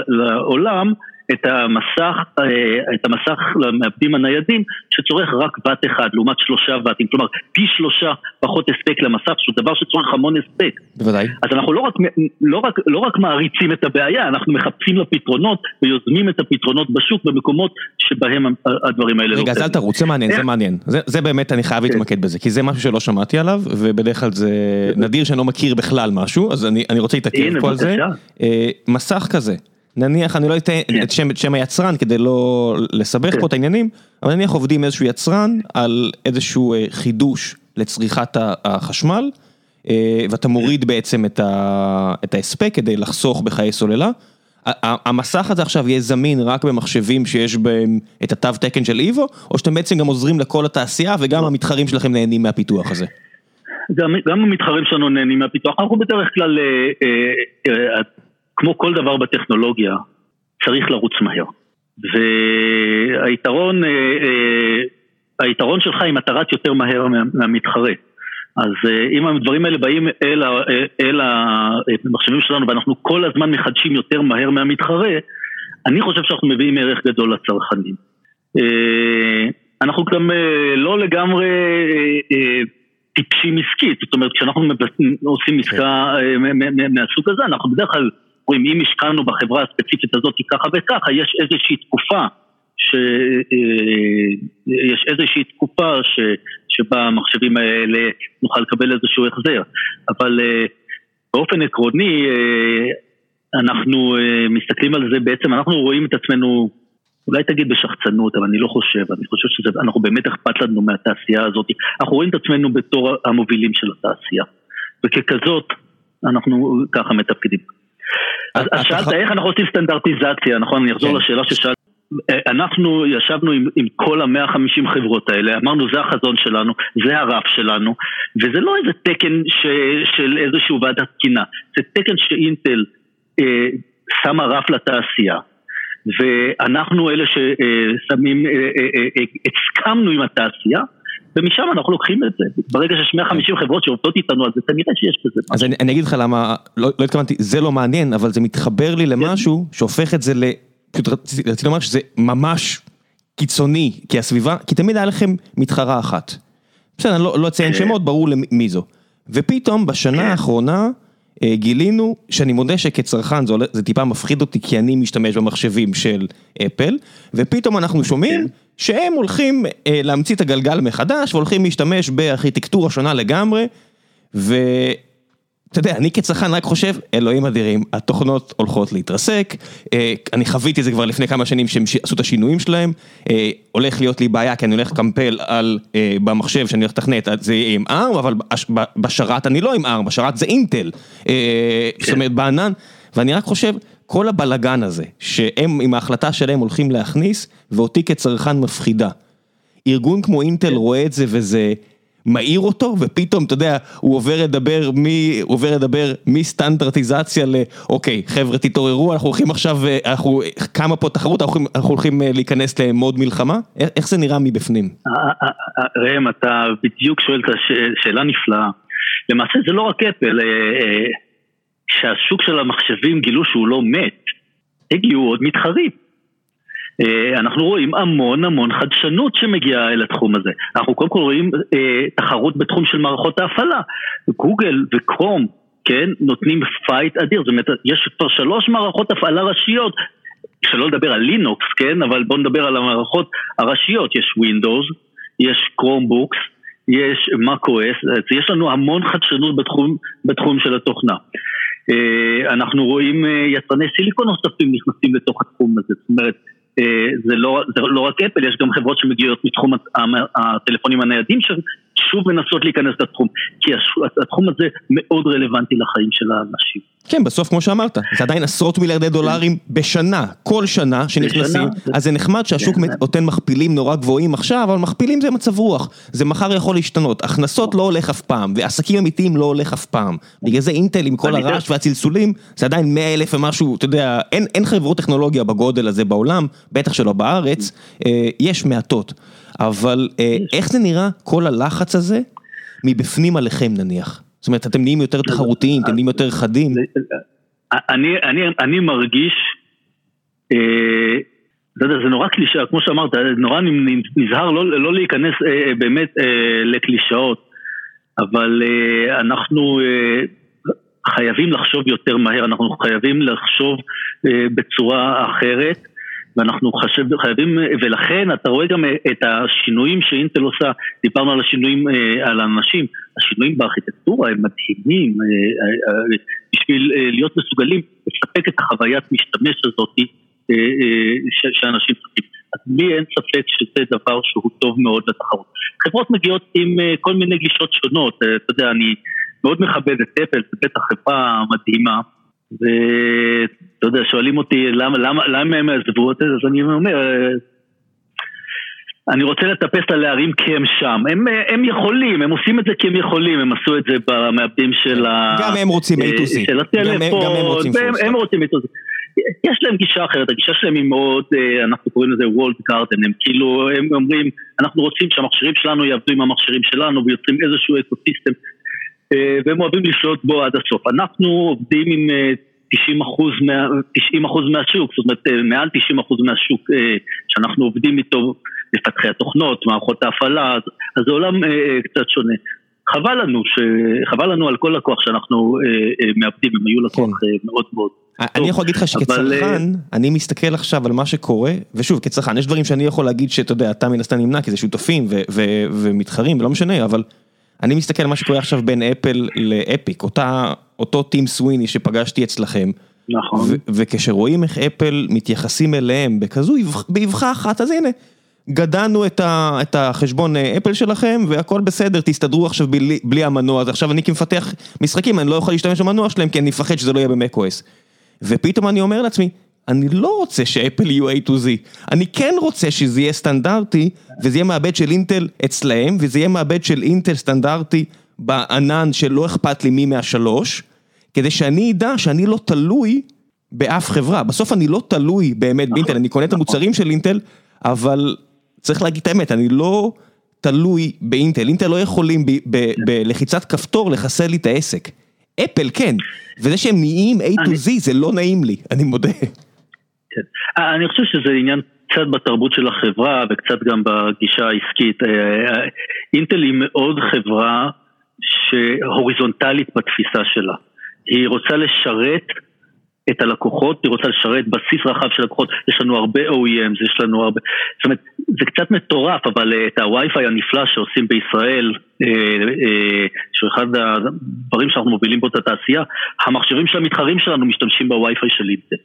S2: לעולם את המסך, אה, את המסך למעבדים הניידים שצורך רק ואט אחד לעומת שלושה ואטים, כלומר פי שלושה פחות הספק למסך, שהוא דבר שצורך המון הספק.
S1: בוודאי.
S2: אז אנחנו לא רק, לא, רק, לא רק מעריצים את הבעיה, אנחנו מחפשים לה פתרונות ויוזמים את הפתרונות בשוק במקומות שבהם הדברים האלה.
S1: רגע, אז אל תרוץ, זה מעניין, זה מעניין. זה, זה באמת, אני חייב כן. להתמקד בזה, כי זה משהו שלא שמעתי עליו, ובדרך כלל זה נדיר שאני לא מכיר בכלל משהו, אז אני, אני רוצה להתעכב פה על זה. אה, מסך כזה. נניח, אני לא אתן כן. את שם, את שם היצרן כדי לא לסבך כן. פה את העניינים, אבל נניח עובדים איזשהו יצרן על איזשהו אה, חידוש לצריכת החשמל, אה, ואתה מוריד בעצם את ההספק כדי לחסוך בחיי סוללה. המסך הזה עכשיו יהיה זמין רק במחשבים שיש בהם את התו תקן של איבו, או שאתם בעצם גם עוזרים לכל התעשייה וגם המתחרים שלכם נהנים מהפיתוח הזה?
S2: גם, גם המתחרים שלנו נהנים מהפיתוח, אנחנו בדרך כלל, אה, אה, כמו כל דבר בטכנולוגיה, צריך לרוץ מהר. והיתרון אה, אה, היתרון שלך אם אתה רץ יותר מהר מהמתחרה. אז אה, אם הדברים האלה באים אל, אל המחשבים שלנו ואנחנו כל הזמן מחדשים יותר מהר מהמתחרה, אני חושב שאנחנו מביאים ערך גדול לצרכנים. אנחנו גם לא לגמרי טיפשים עסקית, זאת אומרת כשאנחנו עושים עסקה מהסוג הזה אנחנו בדרך כלל אומרים אם השקענו בחברה הספציפית הזאת ככה וככה, יש איזושהי תקופה ש... אה, יש איזושהי תקופה ש... שבה המחשבים האלה נוכל לקבל איזשהו החזר, אבל אה, באופן עקרוני אה, אנחנו מסתכלים על זה בעצם, אנחנו רואים את עצמנו, אולי תגיד בשחצנות, אבל אני לא חושב, אני חושב שאנחנו באמת אכפת לנו מהתעשייה הזאת, אנחנו רואים את עצמנו בתור המובילים של התעשייה, וככזאת אנחנו ככה מתפקדים. אז שאלת איך אנחנו עושים סטנדרטיזציה, נכון? אני אחזור כן. לשאלה ששאלת. אנחנו ישבנו עם, עם כל המאה חמישים חברות האלה, אמרנו זה החזון שלנו, זה הרף שלנו, וזה לא איזה תקן ש, של איזשהו ועדת תקינה, זה תקן שאינטל אה, שמה רף לתעשייה, ואנחנו אלה ששמים, אה, אה, אה, אה, הסכמנו עם התעשייה, ומשם אנחנו לוקחים את זה. ברגע שיש 150 חברות שעובדות איתנו, אז כנראה שיש בזה
S1: משהו. אז אני, אני אגיד לך למה, לא, לא התכוונתי, זה לא מעניין, אבל זה מתחבר לי למשהו שהופך את זה ל... פשוט רציתי לומר שזה ממש קיצוני, כי הסביבה, כי תמיד היה לכם מתחרה אחת. בסדר, אני לא, לא אציין כן. שמות, ברור למי זו. ופתאום בשנה כן. האחרונה גילינו, שאני מודה שכצרכן זה, זה טיפה מפחיד אותי, כי אני משתמש במחשבים של אפל, ופתאום אנחנו שומעים כן. שהם הולכים אה, להמציא את הגלגל מחדש, והולכים להשתמש בארכיטקטורה שונה לגמרי, ו... אתה יודע, אני כצרכן רק חושב, אלוהים אדירים, התוכנות הולכות להתרסק, אה, אני חוויתי את זה כבר לפני כמה שנים שהם עשו את השינויים שלהם, אה, הולך להיות לי בעיה כי אני הולך לקמפל על, אה, במחשב שאני הולך לתכנת, זה יהיה עם ARM, אבל בשרת אני לא עם ARM, בשרת זה אינטל, זאת אומרת בענן, ואני רק חושב, כל הבלגן הזה, שהם עם ההחלטה שלהם הולכים להכניס, ואותי כצרכן מפחידה. ארגון כמו אינטל רואה את זה וזה מעיר אותו, ופתאום, אתה יודע, הוא עובר לדבר מ... הוא עובר לדבר מסטנדרטיזציה ל... אוקיי, חבר'ה תתעוררו, אנחנו הולכים עכשיו, אנחנו... כמה פה תחרות, אנחנו, אנחנו הולכים להיכנס למוד מלחמה? איך זה נראה מבפנים?
S2: ראם, אתה בדיוק שואל את השאלה נפלאה. למעשה זה לא רק אפל, כשהשוק של המחשבים גילו שהוא לא מת, הגיעו עוד מתחרים. אה, אנחנו רואים המון המון חדשנות שמגיעה אל התחום הזה. אנחנו קודם כל רואים אה, תחרות בתחום של מערכות ההפעלה. גוגל וכרום, כן, נותנים fight אדיר. זאת אומרת, יש כבר שלוש מערכות הפעלה ראשיות, שלא לדבר על לינוקס, כן, אבל בואו נדבר על המערכות הראשיות. יש ווינדוס, יש Chromebooks, יש macOS, יש לנו המון חדשנות בתחום, בתחום של התוכנה. אה, אנחנו רואים יצרני סיליקון נוספים נכנסים לתוך התחום הזה, זאת אומרת זה לא, זה לא רק אפל, יש גם חברות שמגיעות מתחום הטלפונים הניידים ששוב מנסות להיכנס לתחום, כי התחום הזה מאוד רלוונטי לחיים של האנשים.
S1: כן, בסוף כמו שאמרת, זה עדיין עשרות מיליארדי דולרים בשנה, כל שנה שנכנסים, אז זה נחמד שהשוק כן. נותן מכפילים נורא גבוהים עכשיו, אבל מכפילים זה מצב רוח, זה מחר יכול להשתנות, הכנסות לא הולך אף פעם, ועסקים אמיתיים לא הולך אף פעם, בגלל זה אינטל עם כל הרעש והצלצולים, זה עדיין מאה אלף ומשהו, אתה יודע, אין חברות טכנולוגיה בגודל הזה בעולם, בטח שלא בארץ, אה, יש מעטות, אבל אה, איך זה נראה כל הלחץ הזה מבפנים עליכם נניח? זאת אומרת, אתם נהיים יותר תחרותיים, אתם נהיים יותר חדים.
S2: אני, אני, אני מרגיש, אה, אתה יודע, זה נורא קלישאה, כמו שאמרת, נורא נזהר לא, לא להיכנס אה, באמת אה, לקלישאות, אבל אה, אנחנו אה, חייבים לחשוב יותר מהר, אנחנו חייבים לחשוב אה, בצורה אחרת. ואנחנו חשב, חייבים, ולכן אתה רואה גם את השינויים שאינטל עושה, דיברנו על השינויים על האנשים, השינויים בארכיטקטורה הם מדהימים, אה, אה, אה, בשביל להיות מסוגלים לספק את החוויית משתמש הזאת שאנשים צריכים. אז לי אין ספק שזה דבר שהוא טוב מאוד לתחרות. חברות מגיעות עם כל מיני גישות שונות, אתה יודע, אני מאוד מכבד את אפל, זו בטח חברה מדהימה. ואתה יודע, שואלים אותי למה, למה, למה הם עזבו אותי, אז אני אומר, אני רוצה לטפס על ההרים כי הם שם. הם, הם יכולים, הם עושים את זה כי הם יכולים, הם עשו את זה במעבדים של ה...
S1: גם הם רוצים A to Z.
S2: של הטלפון, גם הם רוצים פולס. הם רוצים A to Z. יש להם גישה אחרת, הגישה שלהם היא מאוד, אה, אנחנו קוראים לזה walled garden, הם כאילו, הם אומרים, אנחנו רוצים שהמכשירים שלנו יעבדו עם המכשירים שלנו ויוצרים איזשהו ecosystem אה, והם אוהבים לשלוט בו עד הסוף. אנחנו עובדים עם 90 אה, אחוז, 90 אחוז מהשוק, זאת אומרת מעל 90 אחוז מהשוק שאנחנו עובדים איתו מפתחי התוכנות, מערכות ההפעלה, אז זה עולם אה, אה, קצת שונה. חבל לנו, ש... חבל לנו על כל לקוח שאנחנו אה, אה, מאבדים, הם היו לקוח כן. אה, מאוד מאוד.
S1: אני יכול להגיד לך שכצרכן, אני מסתכל עכשיו על מה שקורה, ושוב, כצרכן, יש דברים שאני יכול להגיד שאתה יודע, אתה מן הסתם נמנע, כי זה שותפים ומתחרים, ולא משנה, אבל אני מסתכל על מה שקורה עכשיו בין אפל לאפיק, אותו טים סוויני שפגשתי אצלכם,
S2: נכון.
S1: וכשרואים איך אפל מתייחסים אליהם בכזו, באבחה אחת, אז הנה. גדענו את ה, את החשבון אפל שלכם והכל בסדר, תסתדרו עכשיו בלי, בלי המנוע, אז עכשיו אני כמפתח משחקים, אני לא יכול להשתמש במנוע שלהם כי אני מפחד שזה לא יהיה ב-MacOS. ופתאום אני אומר לעצמי, אני לא רוצה שאפל יהיו A to Z, אני כן רוצה שזה יהיה סטנדרטי, וזה יהיה מעבד של אינטל אצלהם, וזה יהיה מעבד של אינטל סטנדרטי בענן שלא אכפת לי מי מהשלוש, כדי שאני אדע שאני לא תלוי באף חברה, בסוף אני לא תלוי באמת באינטל, אני קונה את המוצרים של אינטל, אבל צריך להגיד את האמת, אני לא תלוי באינטל, אינטל לא יכולים בלחיצת כפתור לחסל לי את העסק. אפל כן, וזה שהם נהיים A to Z זה לא נעים לי, אני מודה.
S2: כן. אני חושב שזה עניין קצת בתרבות של החברה וקצת גם בגישה העסקית. אה, אה, אינטל היא מאוד חברה שהוריזונטלית בתפיסה שלה. היא רוצה לשרת את הלקוחות, היא רוצה לשרת בסיס רחב של לקוחות, יש לנו הרבה OEMs, יש לנו הרבה, זאת אומרת, זה קצת מטורף, אבל אה, את הווי-פיי הנפלא שעושים בישראל, אה, אה, שהוא אחד הדברים שאנחנו מובילים בו את התעשייה, המכשירים של המתחרים שלנו משתמשים בווי-פיי של אינטל.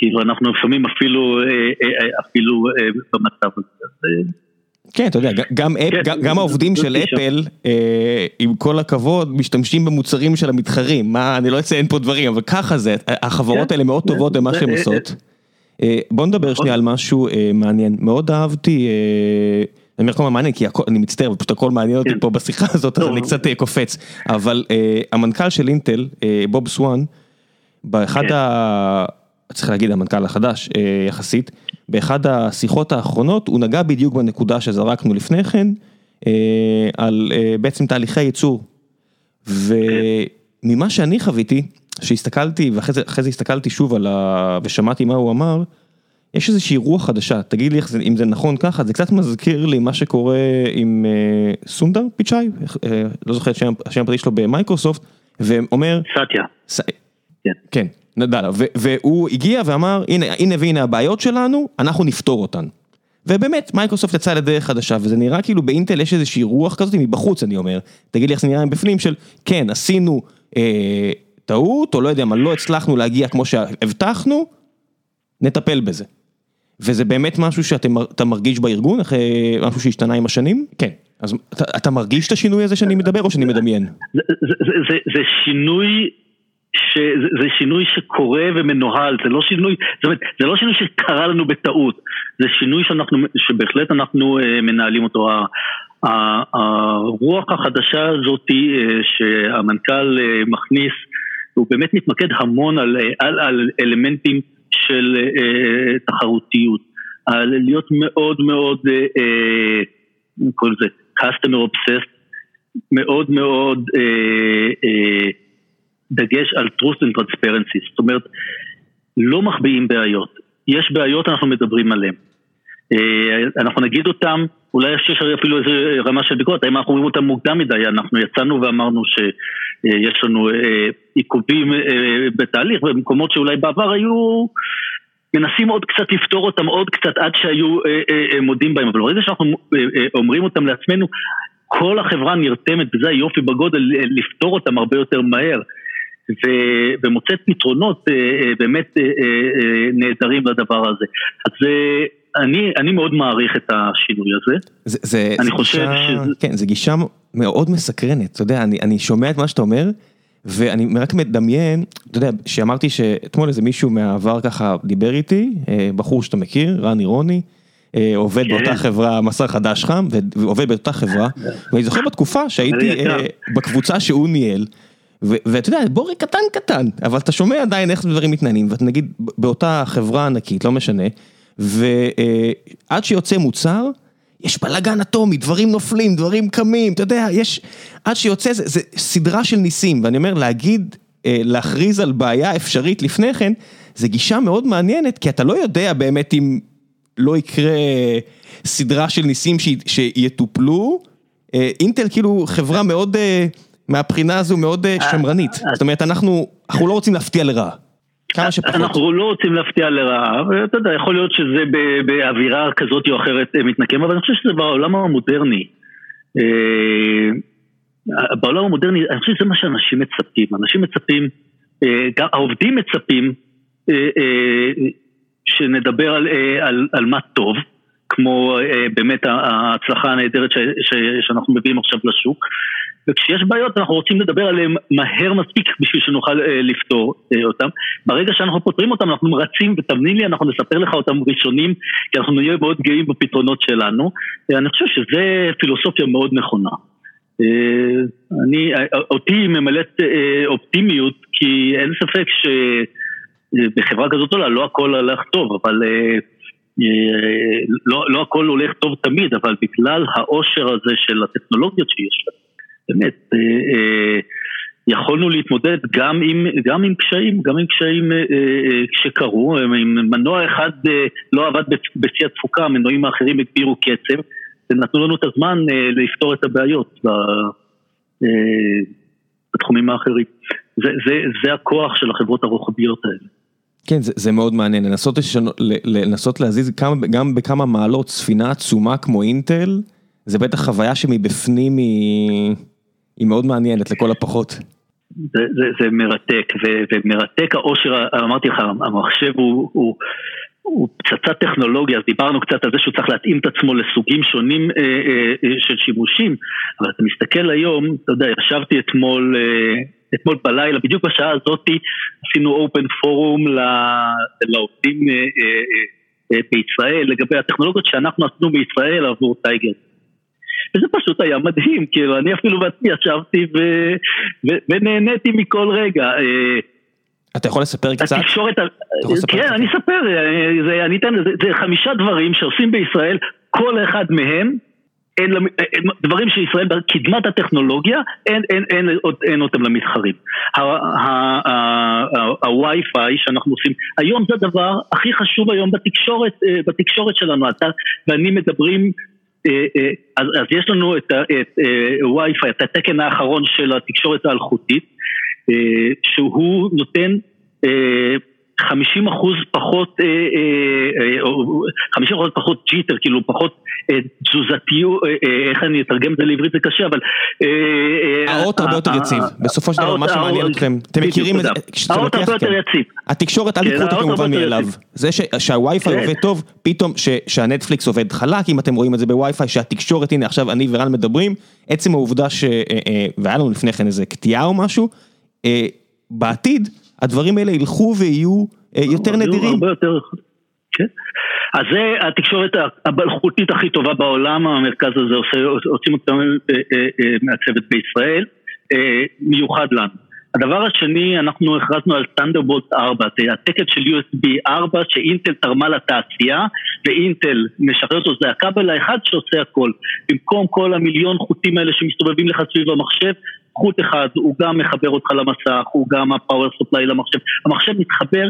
S2: כאילו אנחנו לפעמים אפילו, אפילו במצב הזה.
S1: כן, אתה יודע, גם כן, העובדים של אפל, אה, עם כל הכבוד, משתמשים במוצרים של המתחרים, מה, אני לא אציין פה דברים, אבל ככה זה, החברות כן, האלה מאוד טובות במה שהן עושות. בוא נדבר שנייה על משהו מעניין, מאוד אהבתי, אני אומר כל הזמן מעניין, כי אני מצטער, פשוט הכל מעניין אותי פה בשיחה הזאת, אז אני קצת קופץ, אבל המנכ"ל של אינטל, בוב סואן, באחד ה... צריך להגיד המנכ"ל החדש יחסית, באחד השיחות האחרונות הוא נגע בדיוק בנקודה שזרקנו לפני כן, על בעצם תהליכי ייצור. וממה שאני חוויתי, שהסתכלתי ואחרי זה הסתכלתי שוב על ה... ושמעתי מה הוא אמר, יש איזושהי רוח חדשה, תגיד לי אם זה נכון ככה, זה קצת מזכיר לי מה שקורה עם סונדר פיצ'אי, לא זוכר את השם הפרטי שלו במייקרוסופט, ואומר...
S2: סאטיה.
S1: כן. כן. נדלה, והוא הגיע ואמר, הנה, הנה והנה הבעיות שלנו, אנחנו נפתור אותן. ובאמת, מייקרוסופט יצאה לדרך חדשה, וזה נראה כאילו באינטל יש איזושהי רוח כזאת מבחוץ, אני אומר. תגיד לי איך זה נראה מבפנים של, כן, עשינו אה, טעות, או לא יודע מה, לא הצלחנו להגיע כמו שהבטחנו, נטפל בזה. וזה באמת משהו שאתה מרגיש בארגון, אחרי משהו שהשתנה עם השנים? כן. אז אתה, אתה מרגיש את השינוי הזה שאני מדבר, או שאני מדמיין?
S2: זה, זה, זה, זה שינוי שזה שינוי שקורה ומנוהל, זה לא שינוי, זאת אומרת, זה לא שינוי שקרה לנו בטעות, זה שינוי שאנחנו, שבהחלט אנחנו uh, מנהלים אותו. הרוח החדשה הזאת uh, שהמנכ"ל uh, מכניס, הוא באמת מתמקד המון על, על, על אלמנטים של תחרותיות, על להיות מאוד מאוד, קוראים לזה, customer obsessed, מאוד מאוד דגש על truth and transparency, זאת אומרת, לא מחביאים בעיות, יש בעיות אנחנו מדברים עליהן. אה, אנחנו נגיד אותם, אולי יש אפילו איזה רמה של ביקורת, האם אנחנו רואים אותם מוקדם מדי, אנחנו יצאנו ואמרנו שיש לנו אה, עיכובים אה, בתהליך במקומות שאולי בעבר היו מנסים עוד קצת לפתור אותם עוד קצת עד שהיו מודים בהם, אבל ברגע שאנחנו אומרים אותם לעצמנו, כל החברה נרתמת, וזה היופי בגודל, לפתור אותם הרבה יותר מהר. ומוצאת פתרונות אה, אה, באמת אה, נהדרים לדבר הזה. אז אני, אני מאוד מעריך את השינוי הזה.
S1: זה, זה, אני זה חושב גישה, שזה... כן, זו גישה מאוד מסקרנת, אתה יודע, אני, אני שומע את מה שאתה אומר, ואני רק מדמיין, אתה יודע, שאמרתי שאתמול איזה מישהו מהעבר ככה דיבר איתי, בחור שאתה מכיר, רן אירוני, עובד כן. באותה חברה, מסר חדש חם, ועובד באותה חברה, ואני זוכר בתקופה שהייתי בקבוצה שהוא ניהל, ואתה יודע, בורג קטן קטן, אבל אתה שומע עדיין איך דברים מתנהלים, ואתה נגיד באותה חברה ענקית, לא משנה, ועד שיוצא מוצר, יש בלאגן אטומי, דברים נופלים, דברים קמים, אתה יודע, יש, עד שיוצא, זה, זה סדרה של ניסים, ואני אומר, להגיד, אה, להכריז על בעיה אפשרית לפני כן, זה גישה מאוד מעניינת, כי אתה לא יודע באמת אם לא יקרה סדרה של ניסים שיטופלו, אה, אינטל כאילו חברה מאוד... אה, מהבחינה הזו מאוד אה, שמרנית, אה, זאת אומרת אנחנו, אנחנו לא רוצים להפתיע לרעה.
S2: כמה שפחות. אנחנו לא רוצים להפתיע לרעה, ואתה יודע, יכול להיות שזה באווירה כזאת או אחרת אה, מתנקם, אבל אני חושב שזה בעולם המודרני. בעולם המודרני, אני חושב שזה מה שאנשים מצפים. אנשים מצפים, גם העובדים מצפים שנדבר על, על, על מה טוב, כמו באמת ההצלחה הנהדרת שאנחנו מביאים עכשיו לשוק. וכשיש בעיות אנחנו רוצים לדבר עליהן מהר מספיק בשביל שנוכל אה, לפתור אה, אותן. ברגע שאנחנו פותרים אותן אנחנו רצים ותאמין לי אנחנו נספר לך אותם ראשונים כי אנחנו נהיה מאוד גאים בפתרונות שלנו. אה, אני חושב שזו פילוסופיה מאוד נכונה. אה, אני, אה, אותי ממלאת אה, אופטימיות כי אין ספק שבחברה כזאת גדולה לא הכל הולך טוב אבל אה, אה, לא, לא הכל הולך טוב תמיד אבל בגלל העושר הזה של הטכנולוגיות שיש לנו באמת, אה, אה, יכולנו להתמודד גם עם, גם עם קשיים, גם עם קשיים אה, שקרו, אם מנוע אחד לא עבד בשיא התפוקה, המנועים האחרים הגבירו קצב, ונתנו לנו את הזמן לפתור את הבעיות בתחומים האחרים. זה, זה, זה הכוח של החברות הרוחביות האלה.
S1: כן, זה, זה מאוד מעניין, לנסות, לשנו, לנסות להזיז כמה, גם בכמה מעלות ספינה עצומה כמו אינטל, זה בטח חוויה שמבפנים היא... היא מאוד מעניינת לכל הפחות.
S2: זה, זה, זה מרתק, ו, ומרתק העושר, אמרתי לך, המחשב הוא, הוא הוא פצצת טכנולוגיה, אז דיברנו קצת על זה שהוא צריך להתאים את עצמו לסוגים שונים אה, אה, אה, של שימושים, אבל אתה מסתכל היום, אתה יודע, ישבתי אתמול, אה, אתמול בלילה, בדיוק בשעה הזאתי עשינו אופן פורום לעובדים אה, אה, אה, בישראל לגבי הטכנולוגיות שאנחנו עשינו בישראל עבור טייגר. וזה פשוט היה מדהים, כאילו אני אפילו בעצמי ישבתי ו... ו... ונהניתי מכל רגע. אה,
S1: אתה יכול לספר קצת?
S2: התקשורת, כן, אני אספר, זה, אני אתן, זה, זה חמישה דברים שעושים בישראל, כל אחד מהם, אין, דברים שישראל בקדמת הטכנולוגיה, אין, אין, אין, אין, אין אותם למתחרים. הווי-פיי שאנחנו עושים, היום זה הדבר הכי חשוב היום בתקשורת, אה, בתקשורת שלנו, אתה ואני מדברים אה, אה, אז, אז יש לנו את וי-פיי, את התקן האחרון של התקשורת האלחוטית, שהוא נותן 50 אחוז פחות, 50 אחוז פחות ג'יטר, כאילו פחות תזוזתיות, איך אני אתרגם את זה לעברית זה קשה, אבל...
S1: האות הרבה יותר יציב, בסופו של דבר מה שמעניין אתכם, אתם מכירים את זה,
S2: האות הרבה יותר יציב.
S1: התקשורת, אל תקחו אותה כמובן מאליו, זה שהווי-פיי עובד טוב, פתאום שהנטפליקס עובד חלק, אם אתם רואים את זה בווי-פיי, שהתקשורת, הנה עכשיו אני ורן מדברים, עצם העובדה ש... והיה לנו לפני כן איזה קטיעה או משהו, בעתיד הדברים האלה ילכו ויהיו אה, יותר נדירים.
S2: הרבה יותר, כן. אז זה התקשורת המלכותית הכי טובה בעולם, המרכז הזה עושה, עושים אותם אה, אה, מהצוות בישראל, מיוחד לנו. הדבר השני, אנחנו הכרזנו על סטנדרבולט 4, זה התקן של USB 4 שאינטל תרמה לתעשייה ואינטל משחררת אותו, זה הכבל האחד שעושה הכל. במקום כל המיליון חוטים האלה שמסתובבים לך סביב המחשב, חוט אחד, הוא גם מחבר אותך למסך, הוא גם הפאוור סופליי למחשב, המחשב מתחבר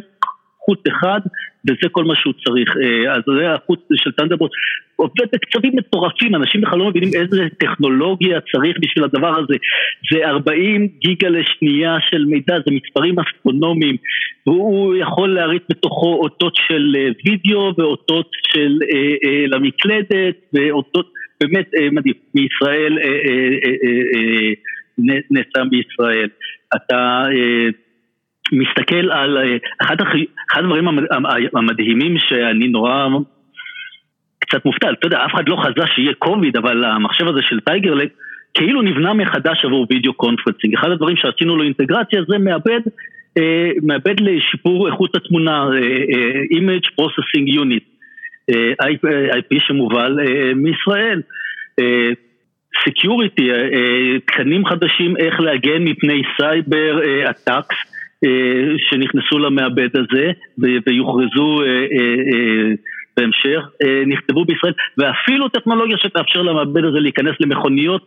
S2: חוט אחד וזה כל מה שהוא צריך, אה, אז זה החוט של טנדרבוט, עובד בקצבים מטורפים, אנשים בכלל לא מבינים איזה טכנולוגיה צריך בשביל הדבר הזה, זה 40 גיגה לשנייה של מידע, זה מספרים אסטרונומיים, והוא יכול להריץ בתוכו אותות של אה, וידאו ואותות של אה, למקלדת ואותות באמת מדהים, מישראל נעשה בישראל. אתה אה, מסתכל על אה, אחד, אחד הדברים המדהימים שאני נורא קצת מופתע, אתה יודע, אף אחד לא חזה שיהיה קוביד, אבל המחשב הזה של Tiger Lake כאילו נבנה מחדש עבור video conferencing. אחד הדברים שעשינו לו אינטגרציה זה מאבד, אה, מאבד לשיפור איכות התמונה, אה, אה, Image Processing Unit, אה, IP שמובל אה, מישראל. אה, security, אה, אה, תקנים חדשים איך להגן מפני cyber attacks אה, שנכנסו למעבד הזה ויוכרזו בהמשך, נכתבו בישראל ואפילו טכנולוגיה שתאפשר למעבד הזה להיכנס למכוניות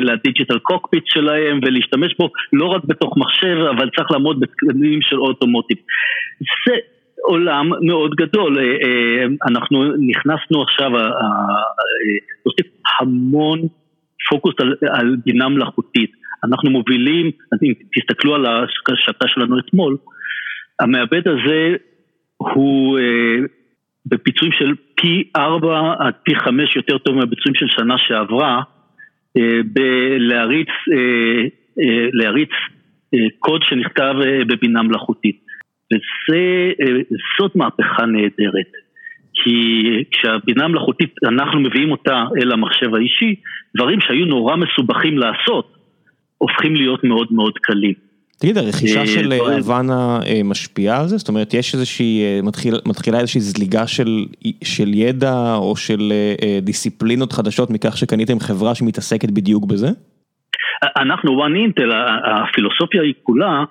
S2: ל digital cockpit שלהם ולהשתמש בו לא רק בתוך מחשב אבל צריך לעמוד בתקנים של automotive. זה עולם מאוד גדול, אה, אה, אנחנו נכנסנו עכשיו, עושים המון פוקוס על, על בינה מלאכותית, אנחנו מובילים, אם תסתכלו על השקה שלנו אתמול, המעבד הזה הוא אה, בביצועים של פי ארבע עד פי חמש יותר טוב מהביצועים של שנה שעברה, בלהריץ להריץ קוד שנכתב בבינה מלאכותית. וזאת אה, מהפכה נהדרת. כי כשהבינה המלאכותית, אנחנו מביאים אותה אל המחשב האישי, דברים שהיו נורא מסובכים לעשות, הופכים להיות מאוד מאוד קלים.
S1: תגיד, הרכישה אה, של הוואנה אה, משפיעה על זה? זאת אומרת, יש איזושהי, מתחיל, מתחילה איזושהי זליגה של, של ידע או של דיסציפלינות חדשות מכך שקניתם חברה שמתעסקת בדיוק בזה?
S2: אנחנו, one אינטל, הפילוסופיה היא כולה,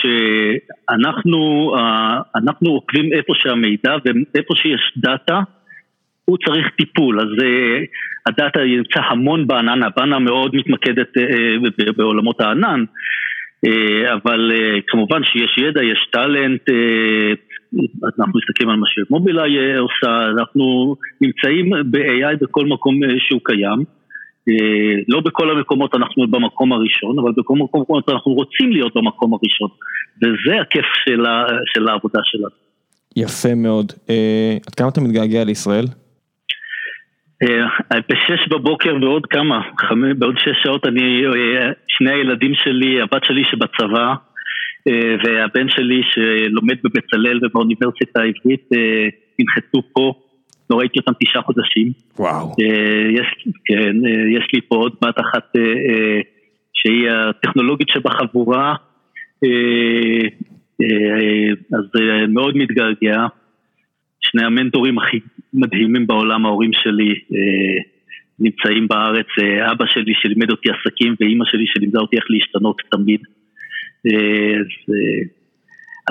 S2: שאנחנו אנחנו עוקבים איפה שהמידע ואיפה שיש דאטה הוא צריך טיפול, אז אה, הדאטה ימצא המון בענן, הבאנה מאוד מתמקדת אה, בעולמות הענן, אה, אבל אה, כמובן שיש ידע, יש talent, אה, אנחנו מסתכלים על מה שמובילאיי עושה, אנחנו נמצאים ב-AI בכל מקום שהוא קיים. אה, לא בכל המקומות אנחנו במקום הראשון, אבל בכל מקומות אנחנו רוצים להיות במקום הראשון, וזה הכיף של, של העבודה שלנו.
S1: יפה מאוד. אה, עד כמה אתה מתגעגע לישראל?
S2: אה, בשש בבוקר ועוד כמה, בעוד שש שעות אני, שני הילדים שלי, הבת שלי שבצבא, והבן שלי שלומד בבצלאל ובאוניברסיטה העברית ינחתו פה, לא ראיתי אותם תשעה חודשים.
S1: וואו.
S2: יש, כן, יש לי פה עוד בת אחת שהיא הטכנולוגית שבחבורה, אז מאוד מתגעגע. שני המנטורים הכי מדהימים בעולם, ההורים שלי נמצאים בארץ, אבא שלי שלימד אותי עסקים ואימא שלי שלימדה אותי איך להשתנות תמיד. אז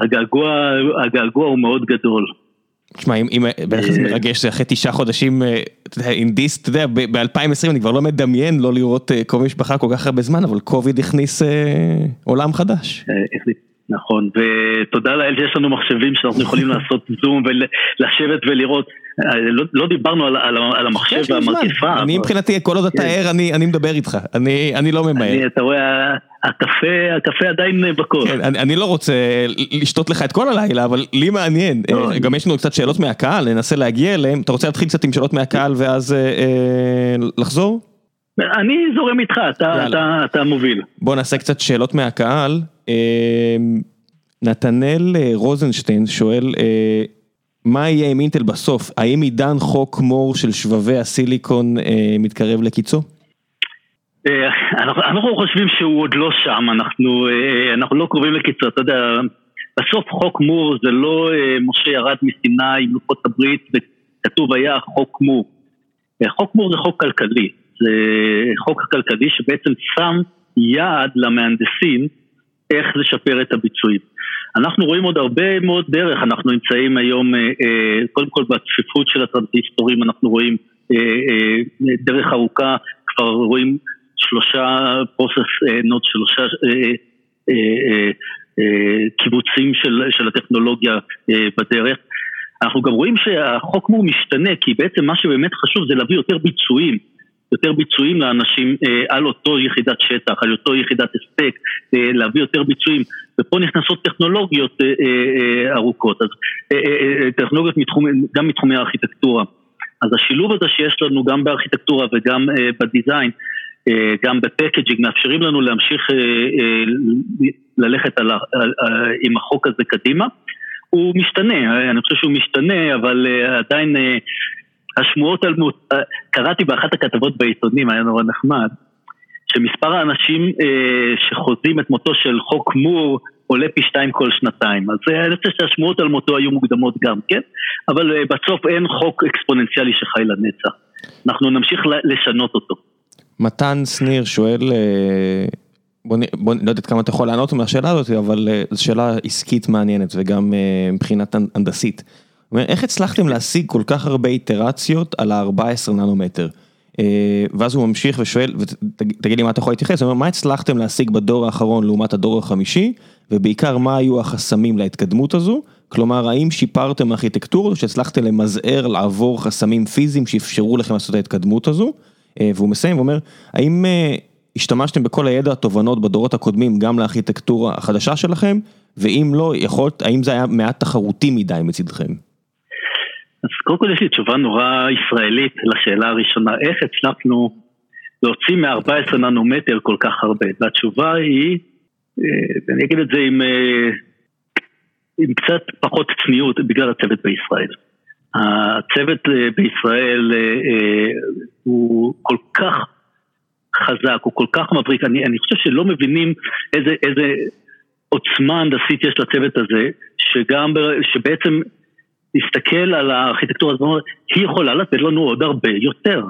S2: הגעגוע, הגעגוע הוא מאוד גדול.
S1: תשמע, אם בטח זה מרגש, זה אחרי תשעה חודשים, עם דיסט, אתה יודע, ב-2020 אני כבר לא מדמיין לא לראות קרוב משפחה כל כך הרבה זמן, אבל קוביד הכניס עולם חדש.
S2: נכון, ותודה לאל שיש לנו מחשבים שאנחנו יכולים לעשות זום ולשבת ולראות, לא דיברנו על המחשב והמרגיפה.
S1: אני מבחינתי, כל עוד אתה ער, אני מדבר איתך, אני לא ממהר.
S2: אתה רואה, הקפה עדיין בכוס.
S1: אני לא רוצה לשתות לך את כל הלילה, אבל לי מעניין, גם יש לנו קצת שאלות מהקהל, ננסה להגיע אליהם, אתה רוצה להתחיל קצת עם שאלות מהקהל ואז לחזור?
S2: אני זורם איתך, אתה מוביל.
S1: בוא נעשה קצת שאלות מהקהל. נתנאל רוזנשטיין שואל, מה יהיה עם אינטל בסוף? האם עידן חוק מור של שבבי הסיליקון מתקרב לקיצו?
S2: אנחנו חושבים שהוא עוד לא שם, אנחנו לא קרובים לקיצו, אתה יודע, בסוף חוק מור זה לא משה ירד מסיני עם לוחות הברית וכתוב היה חוק מור. חוק מור זה חוק כלכלי, זה חוק כלכלי שבעצם שם יעד למהנדסים איך לשפר את הביצועים. אנחנו רואים עוד הרבה מאוד דרך, אנחנו נמצאים היום, קודם כל בצפיפות של הטרנזיסטורים, אנחנו רואים דרך ארוכה, כבר רואים שלושה פרוסס נוט, שלושה קיבוצים של, של הטכנולוגיה בדרך. אנחנו גם רואים שהחוק מור משתנה, כי בעצם מה שבאמת חשוב זה להביא יותר ביצועים. יותר ביצועים לאנשים על אותו יחידת שטח, על אותו יחידת הספק, להביא יותר ביצועים, ופה נכנסות טכנולוגיות ארוכות, אז טכנולוגיות מתחומי, גם מתחומי הארכיטקטורה. אז השילוב הזה שיש לנו גם בארכיטקטורה וגם בדיזיין, גם בפקג'ינג, מאפשרים לנו להמשיך ללכת על, עם החוק הזה קדימה. הוא משתנה, אני חושב שהוא משתנה, אבל עדיין השמועות על מות... קראתי באחת הכתבות בעיתונים, היה נורא נחמד, שמספר האנשים אה, שחוזים את מותו של חוק מור עולה פי שתיים כל שנתיים. אז אני חושב שהשמועות על מותו היו מוקדמות גם, כן? אבל אה, בסוף אין חוק אקספוננציאלי שחי לנצח. אנחנו נמשיך לשנות אותו.
S1: מתן שניר שואל, אה, בוא, בוא, לא יודעת כמה אתה יכול לענות מהשאלה הזאת, אבל אה, זו שאלה עסקית מעניינת וגם אה, מבחינת הנדסית. איך הצלחתם להשיג כל כך הרבה איטרציות על ה-14 ננומטר? ואז הוא ממשיך ושואל, ותגיד לי מה אתה יכול להתייחס, הוא אומר, מה הצלחתם להשיג בדור האחרון לעומת הדור החמישי, ובעיקר מה היו החסמים להתקדמות הזו? כלומר, האם שיפרתם ארכיטקטורה שהצלחתם למזער, לעבור חסמים פיזיים שאפשרו לכם לעשות את ההתקדמות הזו? והוא מסיים ואומר, האם השתמשתם בכל הידע התובנות בדורות הקודמים גם לארכיטקטורה החדשה שלכם? ואם לא, יכולת, האם זה היה מעט תחרותי מדי מצדכם?
S2: אז קודם כל יש לי תשובה נורא ישראלית לשאלה הראשונה, איך הצלחנו להוציא מ-14 ננומטר כל כך הרבה? והתשובה היא, ואני אגיד את זה עם, עם קצת פחות צניעות, בגלל הצוות בישראל. הצוות בישראל הוא כל כך חזק, הוא כל כך מבריק, אני, אני חושב שלא מבינים איזה, איזה עוצמה הנדסית יש לצוות הזה, שגם, שבעצם להסתכל על הארכיטקטורה הזאת, היא יכולה לתת לנו עוד הרבה יותר.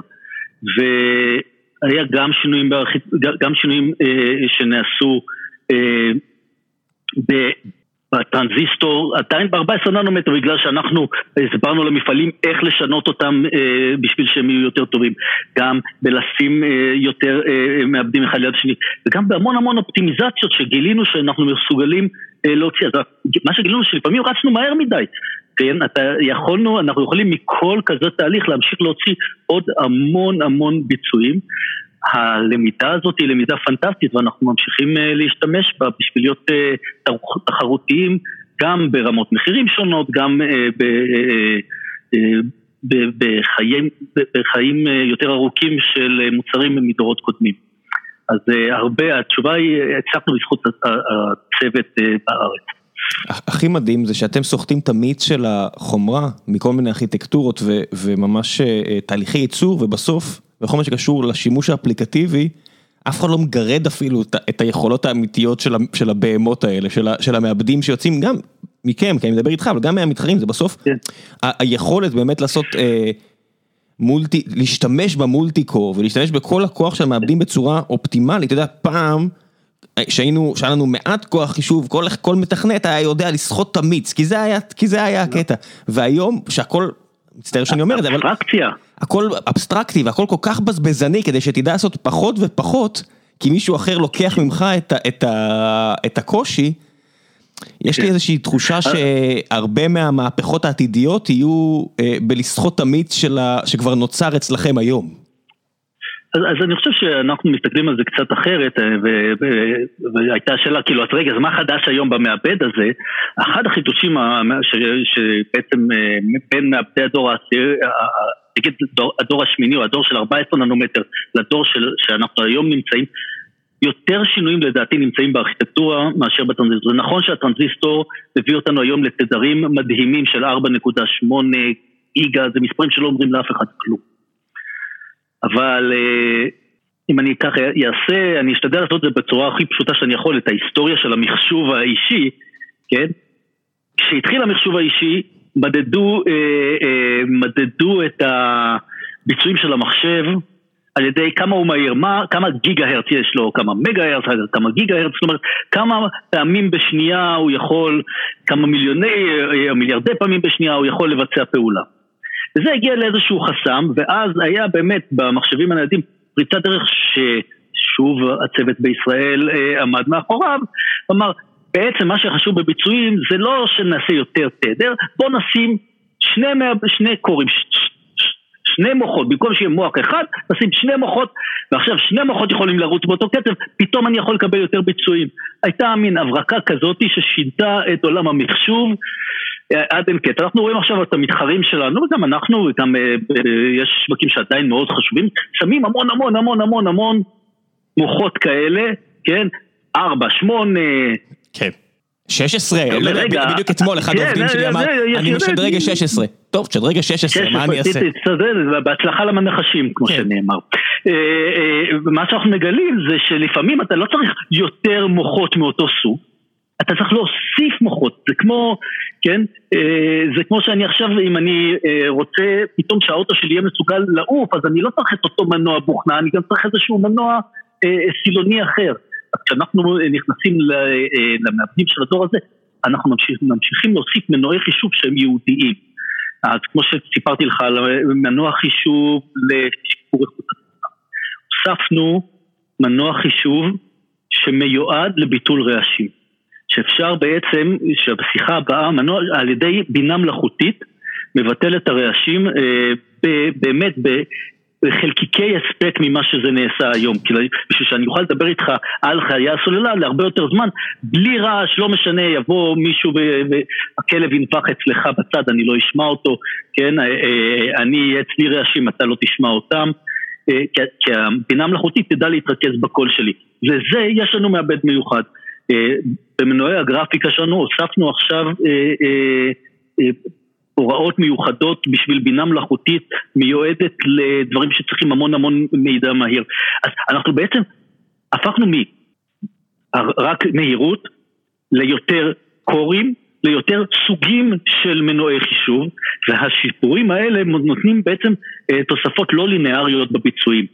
S2: והיה גם שינויים, בארכיט... גם שינויים אה, שנעשו אה, בטרנזיסטור, עדיין ב-14 ננומטר, בגלל שאנחנו הסברנו למפעלים איך לשנות אותם אה, בשביל שהם יהיו יותר טובים. גם בלשים אה, יותר אה, מעבדים אחד ליד השני, וגם בהמון המון אופטימיזציות שגילינו שאנחנו מסוגלים אה, להוציא. אז מה שגילינו שלפעמים רצנו מהר מדי. כן, אתה יכולנו, אנחנו יכולים מכל כזה תהליך להמשיך להוציא עוד המון המון ביצועים. הלמידה הזאת היא למידה פנטסטית ואנחנו ממשיכים להשתמש בה בשביל להיות תחרותיים גם ברמות מחירים שונות, גם בחיים, בחיים יותר ארוכים של מוצרים מדורות קודמים. אז הרבה, התשובה היא, הצלחנו בזכות הצוות בארץ.
S1: הכי מדהים זה שאתם סוחטים את המיץ של החומרה מכל מיני ארכיטקטורות וממש תהליכי ייצור ובסוף בכל מה שקשור לשימוש האפליקטיבי אף אחד לא מגרד אפילו את היכולות האמיתיות של הבהמות האלה, של המעבדים שיוצאים גם מכם, כי אני מדבר איתך, אבל גם מהמתחרים, זה בסוף היכולת באמת לעשות מולטי, להשתמש במולטי קור ולהשתמש בכל הכוח של המעבדים בצורה אופטימלית, אתה יודע, פעם שהיינו, שהיה לנו מעט כוח חישוב, כל מתכנת היה יודע לסחוט את המיץ, כי זה היה הקטע, והיום שהכל, מצטער שאני אומר את זה, אבל...
S2: אבסטרקציה.
S1: הכל אבסטרקטי והכל כל כך בזבזני כדי שתדע לעשות פחות ופחות, כי מישהו אחר לוקח ממך את את, את הקושי, יש לי כן. איזושהי תחושה שהרבה מהמהפכות העתידיות יהיו בלסחוט את המיץ שכבר נוצר אצלכם היום.
S2: אז, אז אני חושב שאנחנו מסתכלים על זה קצת אחרת, אה, והייתה שאלה כאילו, אז רגע, אז מה חדש היום במעבד הזה? אחד החידושים שבעצם אה, בין מעבדי הדור נגיד הדור השמיני או הדור של 14 ננומטר לדור של, שאנחנו היום נמצאים, יותר שינויים לדעתי נמצאים בארכיטקטורה מאשר בטרנזיסטור. זה נכון שהטרנזיסטור מביא אותנו היום לתדרים מדהימים של 4.8 גיגה, זה מספרים שלא אומרים לאף אחד כלום. אבל אה, אם אני ככה אעשה, אני אשתדל לעשות את זה בצורה הכי פשוטה שאני יכול, את ההיסטוריה של המחשוב האישי, כן? כשהתחיל המחשוב האישי, מדדו, אה, אה, מדדו את הביצועים של המחשב על ידי כמה הוא מהיר, מה, כמה גיגה הרץ יש לו, כמה מגה הרץ, כמה גיגה הרץ, זאת אומרת, כמה פעמים בשנייה הוא יכול, כמה מיליוני, מיליארדי פעמים בשנייה הוא יכול לבצע פעולה. וזה הגיע לאיזשהו חסם, ואז היה באמת במחשבים הניידים פריצת דרך ששוב הצוות בישראל אה, עמד מאחוריו, כלומר בעצם מה שחשוב בביצועים זה לא שנעשה יותר תדר, בוא נשים שני, שני קורים, ש, ש, שני מוחות, במקום שיהיה מוח אחד, נשים שני מוחות, ועכשיו שני מוחות יכולים לרוץ באותו קצב, פתאום אני יכול לקבל יותר ביצועים. הייתה מין הברקה כזאת ששינתה את עולם המחשוב עד אין קטע. אנחנו רואים עכשיו את המתחרים שלנו, וגם אנחנו, גם אה, יש שווקים שעדיין מאוד חשובים, שמים המון המון המון המון המון מוחות כאלה, כן? ארבע, שמונה.
S1: כן. 16, בדיוק אתמול אחד כן, העובדים שלי אמר, אני משדרג 16. טוב, תשדרג 16, מה אני אעשה?
S2: בהצלחה למנחשים, כמו כן. שנאמר. אה, אה, מה שאנחנו מגלים זה שלפעמים אתה לא צריך יותר מוחות מאותו סוג. אתה צריך להוסיף מוחות, זה כמו, כן, אה, זה כמו שאני עכשיו, אם אני אה, רוצה פתאום שהאוטו שלי יהיה מסוגל לעוף, אז אני לא צריך את אותו מנוע בוכנה, אני גם צריך איזשהו מנוע אה, סילוני אחר. כשאנחנו נכנסים למעבדים של הדור הזה, אנחנו ממשיך, ממשיכים להוסיף מנועי חישוב שהם יהודיים. אז כמו שסיפרתי לך על מנוע חישוב לשיפור איכות התמונה, הוספנו מנוע חישוב שמיועד לביטול רעשים. שאפשר בעצם, שהשיחה הבאה מנוע על ידי בינה מלאכותית מבטל את הרעשים אה, ב, באמת בחלקיקי הספק ממה שזה נעשה היום, כי בשביל שאני אוכל לדבר איתך על חיי הסוללה להרבה יותר זמן, בלי רעש, לא משנה, יבוא מישהו והכלב ינפח אצלך בצד, אני לא אשמע אותו, כן, אה, אה, אני, אצלי רעשים, אתה לא תשמע אותם, אה, כי הבינה המלאכותית תדע להתרכז בקול שלי, וזה, יש לנו מעבד מיוחד. אה, במנועי הגרפיקה שלנו הוספנו עכשיו אה, אה, הוראות מיוחדות בשביל בינה מלאכותית מיועדת לדברים שצריכים המון המון מידע מהיר. אז אנחנו בעצם הפכנו מרק מהירות ליותר קורים, ליותר סוגים של מנועי חישוב, והשיפורים האלה נותנים בעצם תוספות לא לינאריות בביצועים.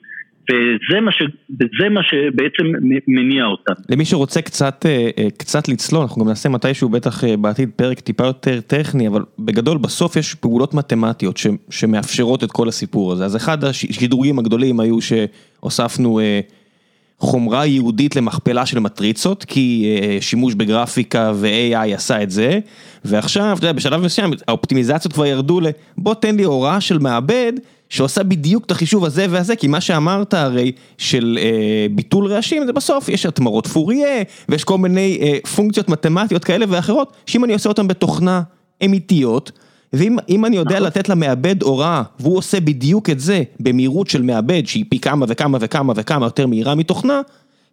S2: וזה מה, ש, וזה מה שבעצם מניע אותם.
S1: למי שרוצה קצת, אה, אה, קצת לצלול, אנחנו גם נעשה מתישהו בטח אה, בעתיד פרק טיפה יותר טכני, אבל בגדול בסוף יש פעולות מתמטיות ש, שמאפשרות את כל הסיפור הזה. אז אחד השדרוגים הגדולים היו שהוספנו חומרה ייעודית למכפלה של מטריצות, כי שימוש בגרפיקה ו-AI עשה את זה, ועכשיו, אתה יודע, בשלב מסוים האופטימיזציות כבר ירדו ל... בוא תן לי הוראה של מעבד. שעושה בדיוק את החישוב הזה והזה, כי מה שאמרת הרי של אה, ביטול רעשים זה בסוף יש התמרות פוריה ויש כל מיני אה, פונקציות מתמטיות כאלה ואחרות, שאם אני עושה אותן בתוכנה אמיתיות, ואם אני יודע נכון. לתת למעבד הוראה, והוא עושה בדיוק את זה במהירות של מעבד, שהיא פי כמה וכמה וכמה וכמה יותר מהירה מתוכנה,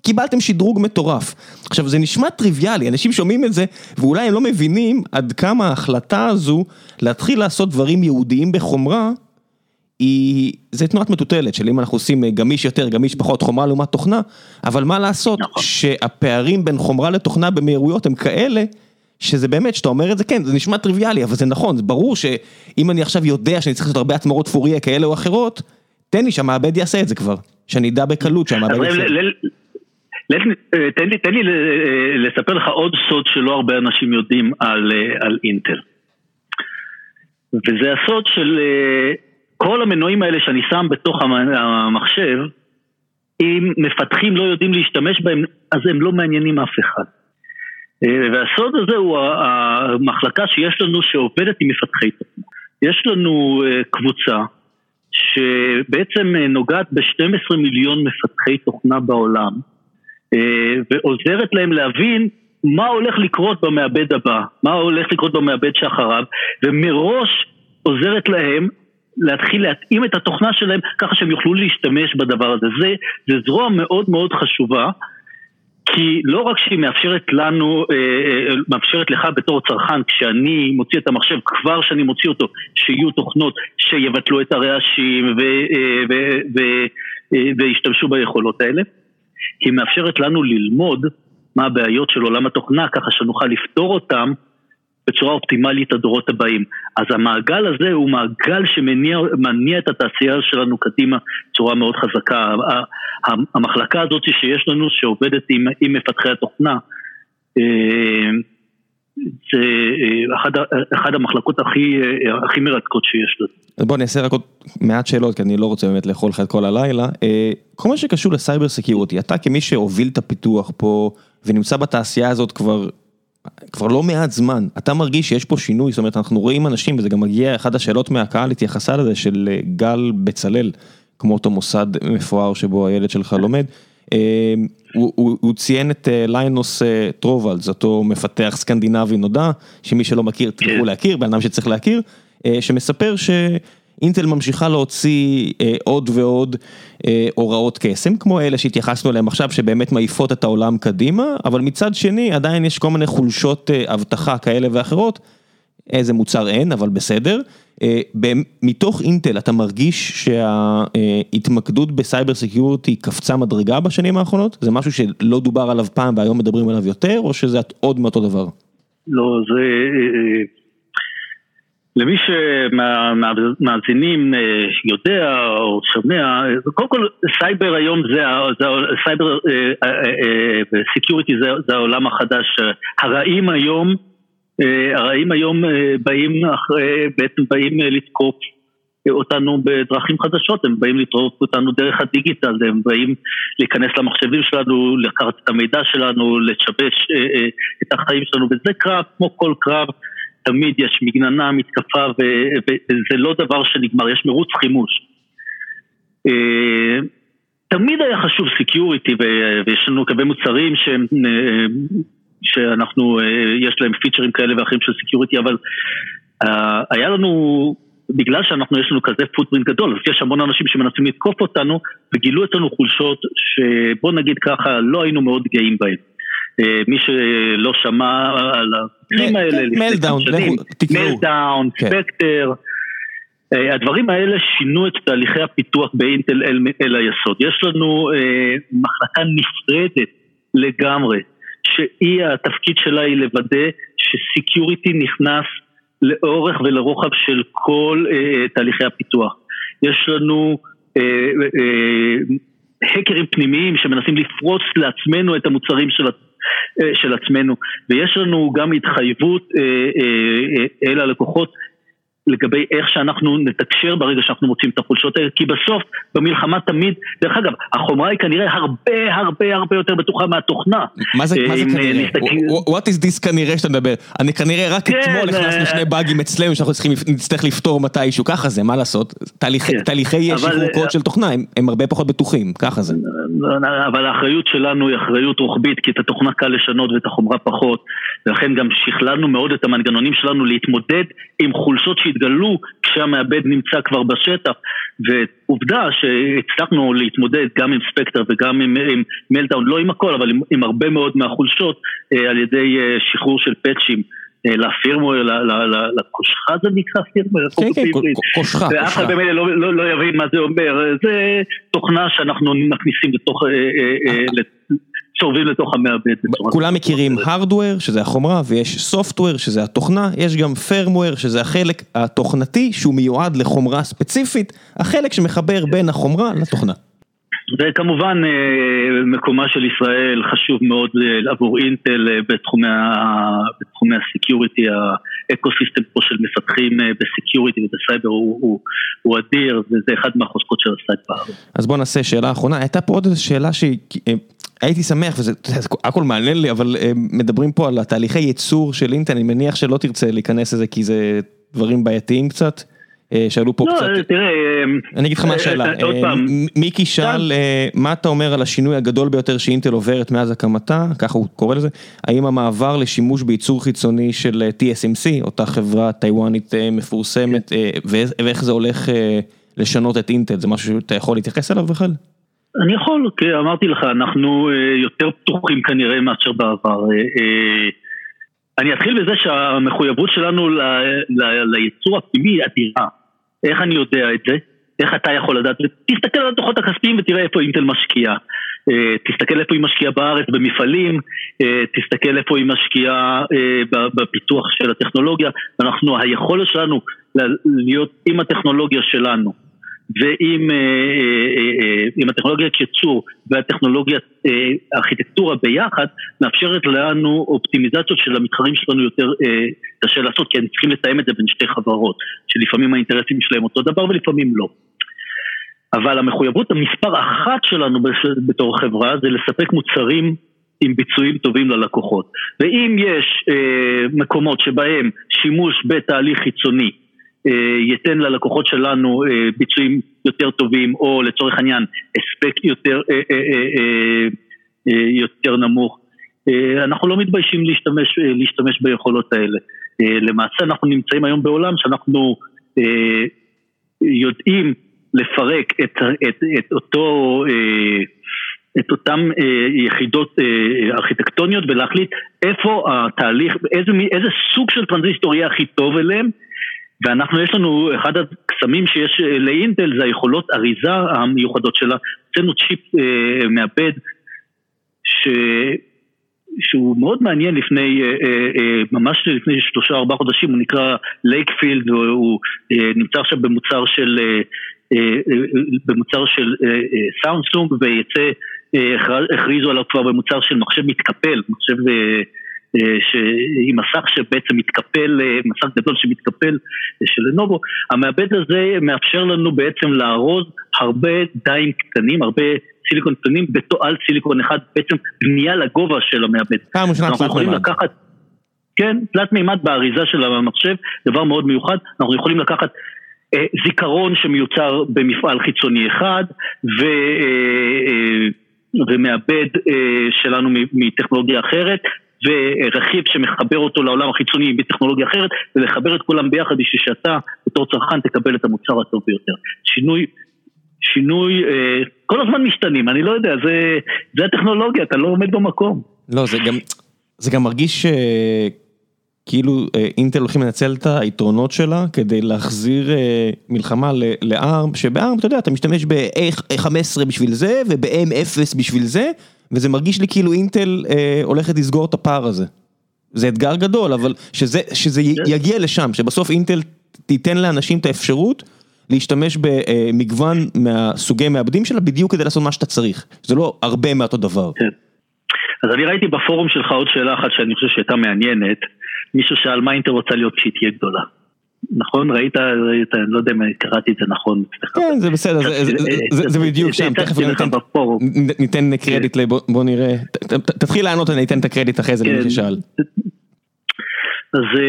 S1: קיבלתם שדרוג מטורף. עכשיו זה נשמע טריוויאלי, אנשים שומעים את זה, ואולי הם לא מבינים עד כמה ההחלטה הזו להתחיל לעשות דברים יהודיים בחומרה, היא, זה תנועת מטוטלת של אם אנחנו עושים גמיש יותר, גמיש פחות, חומרה לעומת תוכנה, אבל מה לעשות נכון. שהפערים בין חומרה לתוכנה במהירויות הם כאלה, שזה באמת, שאתה אומר את זה, כן, זה נשמע טריוויאלי, אבל זה נכון, זה ברור שאם אני עכשיו יודע שאני צריך לעשות הרבה עצמאות פוריה כאלה או אחרות, תן לי שהמעבד יעשה את זה כבר, שאני אדע בקלות שהמעבד יעשה. את זה.
S2: תן לי, תן לי לספר לך עוד סוד שלא הרבה אנשים יודעים על, על אינטל. וזה הסוד של כל המנועים האלה שאני שם בתוך המחשב, אם מפתחים לא יודעים להשתמש בהם, אז הם לא מעניינים אף אחד. והסוד הזה הוא המחלקה שיש לנו שעובדת עם מפתחי תוכנה. יש לנו קבוצה שבעצם נוגעת ב-12 מיליון מפתחי תוכנה בעולם, אה, ועוזרת להם להבין מה הולך לקרות במעבד הבא, מה הולך לקרות במעבד שאחריו, ומראש עוזרת להם להתחיל להתאים את התוכנה שלהם ככה שהם יוכלו להשתמש בדבר הזה. זה, זה זרוע מאוד מאוד חשובה, כי לא רק שהיא מאפשרת לנו, אה, אה, מאפשרת לך בתור צרכן, כשאני מוציא את המחשב, כבר שאני מוציא אותו, שיהיו תוכנות שיבטלו את הרעשים וישתמשו ביכולות האלה. היא מאפשרת לנו ללמוד מה הבעיות של עולם התוכנה, ככה שנוכל לפתור אותם בצורה אופטימלית הדורות הבאים. אז המעגל הזה הוא מעגל שמניע את התעשייה שלנו קדימה בצורה מאוד חזקה. המחלקה הזאת שיש לנו שעובדת עם, עם מפתחי התוכנה אה, זה אה, אחד, אחד המחלקות הכי, אה, הכי מרתקות שיש
S1: לנו. בוא נעשה רק עוד מעט שאלות, כי אני לא רוצה באמת לאכול לך את כל הלילה. כל מה שקשור לסייבר סקיורטי, אתה כמי שהוביל את הפיתוח פה ונמצא בתעשייה הזאת כבר, כבר לא מעט זמן, אתה מרגיש שיש פה שינוי, זאת אומרת אנחנו רואים אנשים, וזה גם מגיע, אחת השאלות מהקהל התייחסה לזה של גל בצלאל, כמו אותו מוסד מפואר שבו הילד שלך לומד. אמ, הוא הוא, הוא ציין את אה, לינוס אה, טורבאלדס, אותו מפתח סקנדינבי נודע, שמי שלא מכיר תלכו כן. להכיר, בן אדם שצריך להכיר, אה, שמספר שאינטל ממשיכה להוציא עוד ועוד הוראות קסם, כמו אלה שהתייחסנו אליהם עכשיו, שבאמת מעיפות את העולם קדימה, אבל מצד שני עדיין יש כל מיני חולשות אבטחה כאלה ואחרות, איזה מוצר אין, אבל בסדר. אה, מתוך אינטל אתה מרגיש שההתמקדות ב cyber security קפצה מדרגה בשנים האחרונות? זה משהו שלא דובר עליו פעם והיום מדברים עליו יותר, או שזה עוד מאותו דבר?
S2: לא, זה... אה, למי שמאזינים אה, יודע או שומע, קודם כל סייבר היום זה, cyber security זה, העולם החדש, הרעים היום אה, הרעים היום אה, באים אחרי, בעצם באים אה, לתקוף אותנו בדרכים חדשות, הם באים לתקוף אותנו דרך הדיגיטל, הם באים להיכנס למחשבים שלנו, לקחת את המידע שלנו, לשבש את החיים שלנו, וזה קרב, כמו כל קרב, תמיד יש מגננה, מתקפה, וזה לא דבר שנגמר, יש מרוץ חימוש. תמיד היה חשוב security, ויש לנו קווי מוצרים שהם שאנחנו, אה, יש להם פיצ'רים כאלה ואחרים של security, אבל אה, היה לנו, בגלל שאנחנו, יש לנו כזה footprint גדול, אז יש המון אנשים שמנסים לתקוף אותנו, וגילו אצלנו חולשות שבוא נגיד ככה, לא היינו מאוד גאים בהן. אה, מי שלא שמע על
S1: הכלים האלה, מלדאון,
S2: מלדאון, ספקטר, הדברים האלה שינו את תהליכי הפיתוח באינטל אל, אל היסוד. יש לנו אה, מחלקה נפרדת לגמרי שהיא, התפקיד שלה היא לוודא שסיקיוריטי נכנס לאורך ולרוחב של כל אה, תהליכי הפיתוח. יש לנו אה, אה, האקרים פנימיים שמנסים לפרוץ לעצמנו את המוצרים של, אה, של עצמנו, ויש לנו גם התחייבות אה, אה, אה, אל הלקוחות לגבי איך שאנחנו נתקשר ברגע שאנחנו מוצאים את החולשות האלה, כי בסוף במלחמה תמיד, דרך אגב, החומרה היא כנראה הרבה הרבה הרבה יותר בטוחה מהתוכנה.
S1: מה זה כנראה? What is this כנראה שאתה מדבר? אני כנראה רק כן, אתמול נכנסנו שני באגים אצלנו שאנחנו נצטרך לפתור מתישהו, ככה זה, מה לעשות? תהליכי שחרור קוד של תוכנה הם הרבה פחות בטוחים, ככה זה.
S2: אבל האחריות שלנו היא אחריות רוחבית, כי את התוכנה קל לשנות ואת החומרה פחות, ולכן גם שכללנו מאוד את המנגנונים שלנו להתמודד עם חולשות שהתגלו כשהמעבד נמצא כבר בשטח, ועובדה שהצלחנו להתמודד גם עם ספקטר וגם עם, עם מלטאון, לא עם הכל, אבל עם, עם הרבה מאוד מהחולשות אה, על ידי אה, שחרור של פאצ'ים. אה, לפירמוור, לקושחה זה נקרא firmware,
S1: כן, כן, קושחה,
S2: ואף אחד באמת לא, לא, לא יבין מה זה אומר, זה תוכנה שאנחנו מכניסים לתוך, צורבים לתוך המעבד.
S1: כולם מכירים Hardware, שזה החומרה, ויש Software, שזה התוכנה, יש גם Firmware, שזה החלק התוכנתי, שהוא מיועד לחומרה ספציפית, החלק שמחבר בין החומרה לתוכנה.
S2: וכמובן אה, מקומה של ישראל חשוב מאוד אה, עבור אינטל אה, בתחומי ה security, ה ecosystem פה של מפתחים ב security ובסייבר הוא, הוא, הוא אדיר וזה אחד מהחוזקות של הסייבר.
S1: אז בוא נעשה שאלה אחרונה, הייתה פה עוד שאלה שהייתי שמח וזה הכל מעניין לי אבל מדברים פה על התהליכי ייצור של אינטל, אני מניח שלא תרצה להיכנס לזה כי זה דברים בעייתיים קצת. אה, שאלו פה
S2: לא,
S1: קצת,
S2: תראה, אה,
S1: אני אגיד לך מה השאלה, אה, מיקי שאל מה אתה אומר על השינוי הגדול ביותר שאינטל עוברת מאז הקמתה, ככה הוא קורא לזה, האם המעבר לשימוש בייצור חיצוני של TSMC, אותה חברה טיוואנית מפורסמת, ואיך זה הולך לשנות את אינטל, זה משהו שאתה יכול להתייחס אליו בכלל?
S2: אני יכול, כי אמרתי לך, אנחנו יותר פתוחים כנראה מאשר בעבר. אני אתחיל בזה שהמחויבות שלנו לייצור הפנימי היא אדירה. איך אני יודע את זה? איך אתה יכול לדעת? תסתכל על הדוחות הכספיים ותראה איפה אינטל משקיעה. אה, תסתכל איפה היא משקיעה בארץ במפעלים, אה, תסתכל איפה היא משקיעה אה, בפיתוח של הטכנולוגיה. אנחנו, היכולת שלנו להיות עם הטכנולוגיה שלנו ועם עם הטכנולוגיית ייצור והטכנולוגיית ארכיטקטורה ביחד, מאפשרת לנו אופטימיזציות של המתחרים שלנו יותר קשה לעשות, כי הם צריכים לתאם את זה בין שתי חברות, שלפעמים האינטרסים שלהם אותו דבר ולפעמים לא. אבל המחויבות המספר אחת שלנו בתור חברה זה לספק מוצרים עם ביצועים טובים ללקוחות. ואם יש אה, מקומות שבהם שימוש בתהליך חיצוני אה, ייתן ללקוחות שלנו אה, ביצועים יותר טובים, או לצורך העניין הספק יותר, אה, אה, אה, אה, יותר נמוך, אה, אנחנו לא מתביישים להשתמש, אה, להשתמש ביכולות האלה. אה, למעשה אנחנו נמצאים היום בעולם שאנחנו אה, יודעים לפרק את, את, את אותו, אה, את אותן יחידות ארכיטקטוניות ולהחליט איפה התהליך, איזה, איזה סוג של טרנזיסטור יהיה הכי טוב אליהם ואנחנו, יש לנו, אחד הקסמים שיש לאינטל זה היכולות אריזה המיוחדות שלה, הוצאנו צ'יפ אה, מעבד ש... שהוא מאוד מעניין לפני, אה, אה, אה, ממש לפני שלושה ארבעה חודשים, הוא נקרא Lakefield, הוא נמצא עכשיו במוצר של, במוצר של סאונדסונג ויצא, הכריזו עליו כבר במוצר של מחשב מתקפל, מחשב עם מסך שבעצם מתקפל, מסך גדול שמתקפל של לנובו, המעבד הזה מאפשר לנו בעצם לארוז הרבה דיים קטנים, הרבה סיליקון קטנים על סיליקון אחד, בעצם בנייה לגובה של המעבד.
S1: פעם ראשונה אנחנו יכולים לקחת,
S2: כן, תלת מימד באריזה של המחשב, דבר מאוד מיוחד, אנחנו יכולים לקחת אה, זיכרון שמיוצר במפעל חיצוני אחד, ו... אה, אה, ומעבד אה, שלנו מטכנולוגיה אחרת, ורכיב שמחבר אותו לעולם החיצוני בטכנולוגיה אחרת, ולחבר את כולם ביחד בשביל שאתה בתור צרכן תקבל את המוצר הטוב ביותר. שינוי שינוי, אה, כל הזמן משתנים, אני לא יודע, זה, זה הטכנולוגיה, אתה לא עומד במקום.
S1: לא, זה גם, זה גם מרגיש אה, כאילו אה, אינטל הולכים לנצל את היתרונות שלה כדי להחזיר מלחמה לארם, שבארם, אתה יודע, אתה משתמש ב-A15 בשביל זה וב-M0 בשביל זה, וזה מרגיש לי כאילו אינטל הולכת לסגור את הפער הזה. זה אתגר גדול, אבל שזה, שזה יגיע לשם, שבסוף אינטל תיתן לאנשים את האפשרות. להשתמש במגוון מהסוגי מעבדים שלה בדיוק כדי לעשות מה שאתה צריך, זה לא הרבה מאותו דבר. כן.
S2: אז אני ראיתי בפורום שלך עוד שאלה אחת שאני חושב שהייתה מעניינת, מישהו שאל מה אינטר רוצה להיות כשהיא תהיה גדולה. נכון? ראית, ראית, אני לא יודע אם קראתי את זה נכון.
S1: כן, זה בסדר, זה בדיוק שם, תכף ניתן קרדיט, בוא נראה, תתחיל לענות, אני אתן את הקרדיט אחרי זה למי
S2: כן.
S1: ששאל.
S2: אז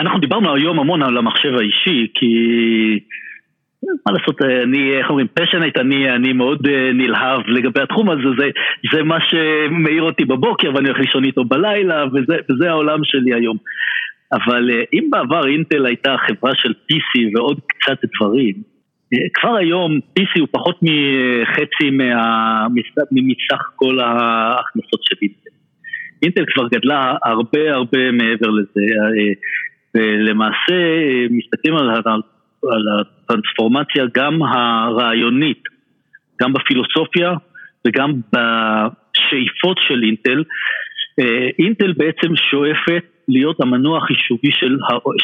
S2: אנחנו דיברנו היום המון על המחשב האישי, כי מה לעשות, אני, איך אומרים, פשנט, אני, אני מאוד נלהב לגבי התחום הזה, זה, זה מה שמאיר אותי בבוקר ואני הולך לישון איתו בלילה, וזה, וזה העולם שלי היום. אבל אם בעבר אינטל הייתה חברה של PC ועוד קצת דברים, כבר היום PC הוא פחות מחצי מסך כל ההכנסות של אינטל. אינטל כבר גדלה הרבה הרבה מעבר לזה, ולמעשה מסתכלים על, על הטרנספורמציה גם הרעיונית, גם בפילוסופיה וגם בשאיפות של אינטל. אינטל בעצם שואפת להיות המנוע החישובי של,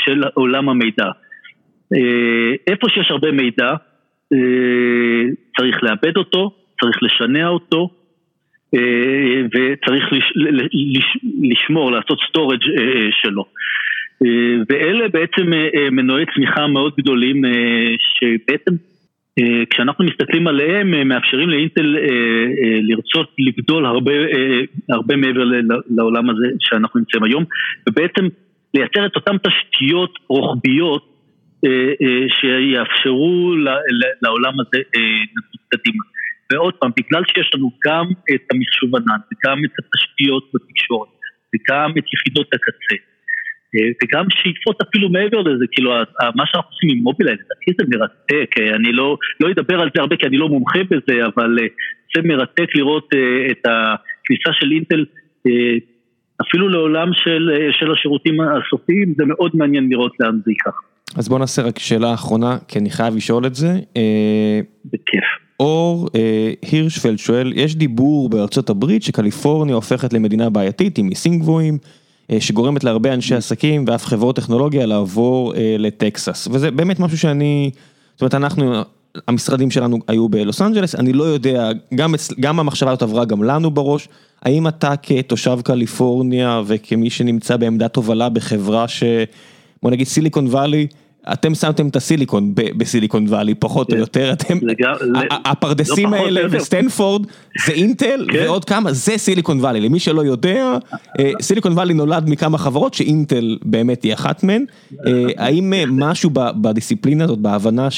S2: של עולם המידע. איפה שיש הרבה מידע, צריך לאבד אותו, צריך לשנע אותו, וצריך לש, לש, לשמור, לעשות storage שלו. ואלה בעצם מנועי צמיחה מאוד גדולים שבעצם כשאנחנו מסתכלים עליהם מאפשרים לאינטל לרצות לגדול הרבה, הרבה מעבר לעולם הזה שאנחנו נמצאים היום ובעצם לייצר את אותן תשתיות רוחביות שיאפשרו לעולם הזה לזוז קדימה. ועוד פעם, בגלל שיש לנו גם את המחשוב ענן וגם את התשתיות בתקשורת וגם את יחידות הקצה וגם שאיפות אפילו מעבר לזה, כאילו מה שאנחנו עושים עם מובילאיי, לדעתי זה מרתק, אני לא, לא אדבר על זה הרבה כי אני לא מומחה בזה, אבל זה מרתק לראות את הכניסה של אינטל אפילו לעולם של, של השירותים הסופיים, זה מאוד מעניין לראות לאן זה ייקח.
S1: אז בוא נעשה רק שאלה אחרונה, כי אני חייב לשאול את זה.
S2: בכיף.
S1: אור הירשפלד שואל, יש דיבור בארצות הברית שקליפורניה הופכת למדינה בעייתית עם מיסים גבוהים. שגורמת להרבה אנשי עסקים ואף חברות טכנולוגיה לעבור לטקסס. וזה באמת משהו שאני, זאת אומרת אנחנו, המשרדים שלנו היו בלוס אנג'לס, אני לא יודע, גם, גם המחשבה הזאת עברה גם לנו בראש, האם אתה כתושב קליפורניה וכמי שנמצא בעמדת הובלה בחברה ש... בוא נגיד סיליקון וואלי, אתם שמתם את הסיליקון בסיליקון וואלי, פחות או יותר, אתם, הפרדסים האלה וסטנפורד זה אינטל ועוד כמה, זה סיליקון וואלי, למי שלא יודע, סיליקון וואלי נולד מכמה חברות שאינטל באמת היא אחת מהן, האם משהו בדיסציפלינה הזאת, בהבנה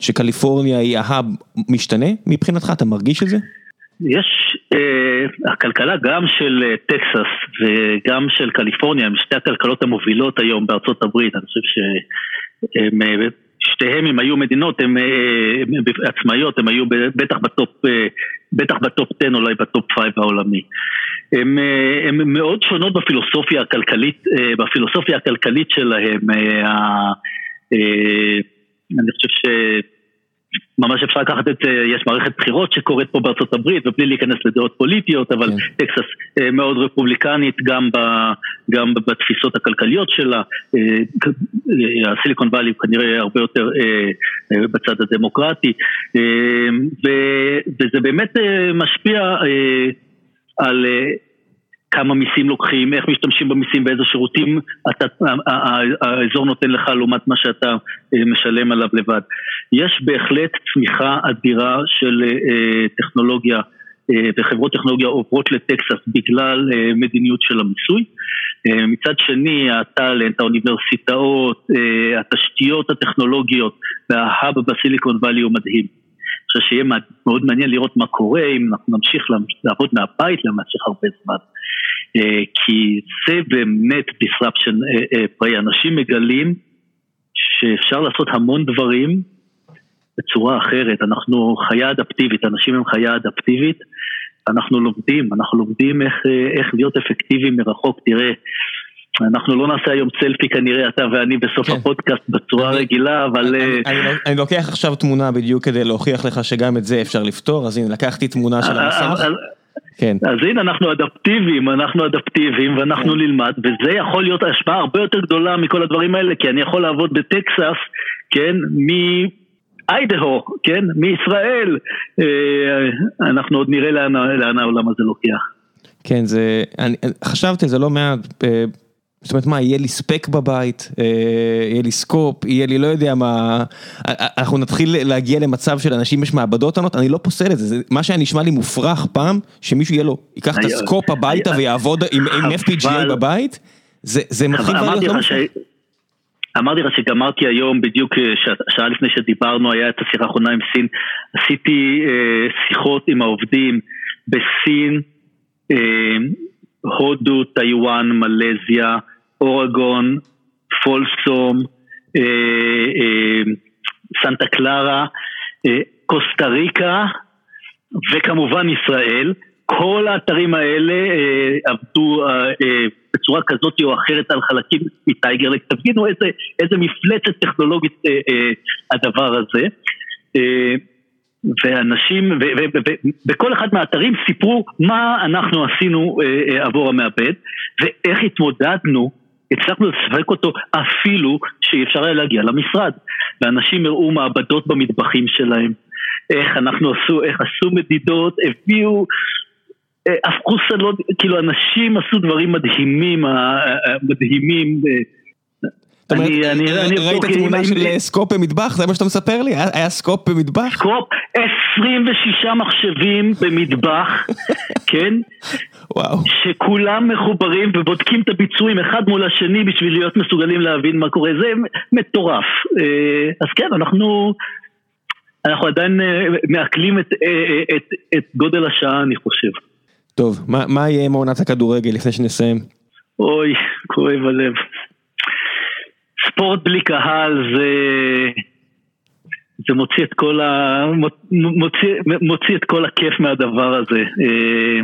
S1: שקליפורניה היא ההאב משתנה מבחינתך, אתה מרגיש את זה?
S2: יש, אה, הכלכלה גם של טקסס וגם של קליפורניה, הם שתי הכלכלות המובילות היום בארצות הברית, אני חושב שהם, שתיהם אם היו מדינות, הם עצמאיות, הם היו בטח ב top, בטח ב top 10 אולי ב top 5 העולמי. הן מאוד שונות בפילוסופיה הכלכלית, בפילוסופיה הכלכלית שלהם, אני חושב. ממש אפשר לקחת את זה, יש מערכת בחירות שקורית פה בארצות הברית ובלי להיכנס לדעות פוליטיות, אבל כן. טקסס מאוד רפובליקנית גם, ב, גם בתפיסות הכלכליות שלה, הסיליקון וואלי הוא כנראה הרבה יותר בצד הדמוקרטי, ו, וזה באמת משפיע על כמה מיסים לוקחים, איך משתמשים במיסים, באיזה שירותים האזור נותן לך לעומת מה שאתה משלם עליו לבד. יש בהחלט צמיחה אדירה של טכנולוגיה וחברות טכנולוגיה עוברות לטקסס בגלל מדיניות של המיסוי. מצד שני הטאלנט, האוניברסיטאות, התשתיות הטכנולוגיות וההאב בסיליקון וואלי הוא מדהים. אני חושב שיהיה מאוד מעניין לראות מה קורה אם אנחנו נמשיך לעבוד מהבית למשך הרבה זמן. כי זה באמת disruption פרי, אנשים מגלים שאפשר לעשות המון דברים בצורה אחרת, אנחנו חיה אדפטיבית, אנשים הם חיה אדפטיבית, אנחנו לומדים, אנחנו לומדים איך, איך להיות אפקטיביים מרחוק, תראה אנחנו לא נעשה היום סלפי כנראה אתה ואני בסוף כן. הפודקאסט בצורה אני, רגילה אבל
S1: אני, אני, אני, אני לוקח עכשיו תמונה בדיוק כדי להוכיח לך שגם את זה אפשר לפתור. אז הנה לקחתי תמונה של המסך.
S2: כן. אז הנה אנחנו אדפטיביים, אנחנו אדפטיביים ואנחנו כן. נלמד וזה יכול להיות השפעה הרבה יותר גדולה מכל הדברים האלה כי אני יכול לעבוד בטקסס, כן, מאיידהו, כן, מישראל, אה, אנחנו עוד נראה לאן, לאן העולם הזה לוקח.
S1: כן, זה, אני חשבתי זה לא מעט. אה, זאת אומרת מה, יהיה לי ספק בבית, אה, יהיה לי scope, יהיה לי לא יודע מה, אנחנו נתחיל להגיע למצב של אנשים יש מעבדות עונות, אני לא פוסל את זה, זה מה שהיה נשמע לי מופרך פעם, שמישהו יהיה לו, ייקח את ה scope הביתה ויעבוד עם FPGA בבית, זה מתחיל כבר להיות לא.
S2: אמרתי לך שגמרתי היום, בדיוק שעה לפני שדיברנו, היה את השיחה האחרונה עם סין, עשיתי אה, שיחות עם העובדים בסין, אה, הודו, טיוואן, מלזיה, אורגון, פולסום, אה, אה, סנטה קלרה, אה, קוסטה ריקה וכמובן ישראל. כל האתרים האלה אה, עבדו אה, אה, בצורה כזאת או אחרת על חלקים מטייגר תבינו איזה, איזה מפלצת טכנולוגית אה, אה, הדבר הזה. אה, ואנשים, ובכל אחד מהאתרים סיפרו מה אנחנו עשינו אה, אה, עבור המעבד ואיך התמודדנו, הצלחנו לספק אותו אפילו שאי אפשר היה להגיע למשרד ואנשים הראו מעבדות במטבחים שלהם איך אנחנו עשו, איך עשו מדידות, הביאו אה, הפכו סלון, כאילו אנשים עשו דברים מדהימים, מדהימים
S1: זאת אומרת, ראית תמונה של scope במטבח? זה מה שאתה מספר לי? היה scope במטבח?
S2: scope, 26 מחשבים במטבח, כן?
S1: וואו.
S2: שכולם מחוברים ובודקים את הביצועים אחד מול השני בשביל להיות מסוגלים להבין מה קורה. זה מטורף. אה, אז כן, אנחנו... אנחנו עדיין אה, מעכלים את, אה, את, את גודל השעה, אני חושב.
S1: טוב, מה, מה יהיה עם עונת הכדורגל לפני שנסיים?
S2: אוי, כואב הלב. ספורט בלי קהל זה... זה מוציא את כל ה... מוציא, מוציא את כל הכיף מהדבר הזה. אה,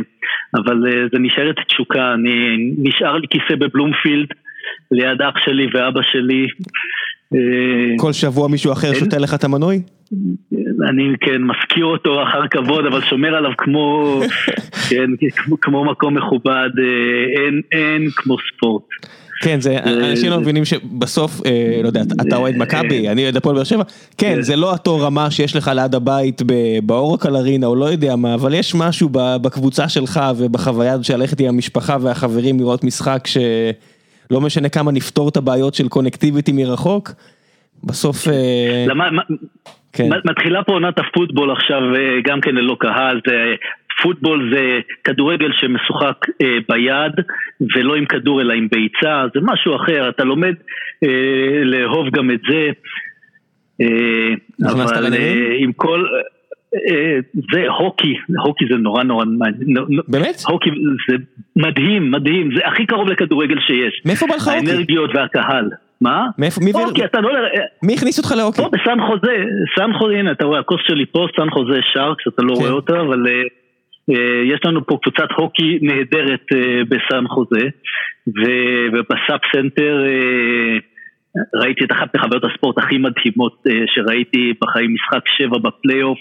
S2: אבל אה, זה נשארת תשוקה, אני... נשאר לי כיסא בבלומפילד ליד אח שלי ואבא שלי.
S1: אה, כל שבוע מישהו אחר שותה לך את המנוי?
S2: אני כן מזכיר אותו אחר כבוד אבל שומר עליו כמו, כן, כמו, כמו מקום מכובד, אין, אין כמו ספורט.
S1: כן, זה, אנשים לא מבינים שבסוף, אה, לא יודע, אתה אוהד מכבי, אני אוהד הפועל באר שבע, כן, זה לא אותו רמה שיש לך ליד הבית באורקל ארינה או לא יודע מה, אבל יש משהו בקבוצה שלך ובחוויה של ללכת עם המשפחה והחברים לראות משחק שלא משנה כמה נפתור את הבעיות של קונקטיביטי מרחוק, בסוף...
S2: אה, כן. מתחילה פה עונת הפוטבול עכשיו אה, גם כן ללא קהל, זה פוטבול זה כדורגל שמשוחק אה, ביד ולא עם כדור אלא עם ביצה, זה משהו אחר, אתה לומד אה, לאהוב גם את זה. אה, אבל אה, עם כל... אה, זה הוקי, הוקי זה נורא נורא מעניין.
S1: באמת?
S2: הוקי זה מדהים, מדהים, זה הכי קרוב לכדורגל שיש.
S1: מאיפה בא לך הוקי?
S2: האנרגיות והקהל. מה?
S1: מאיפה, מי,
S2: אוקיי, אתה לא...
S1: מי הכניס אותך להוקי?
S2: פה בסן חוזה, סן חוזה, הנה אתה רואה, הכוס שלי פה, סן חוזה Sharks, אתה לא כן. רואה אותה, אבל אה, יש לנו פה קבוצת הוקי נהדרת אה, בסן חוזה, וב SAP Center אה, ראיתי את אחת מחוויות הספורט הכי מדהימות שראיתי בחיים, משחק שבע בפלייאוף,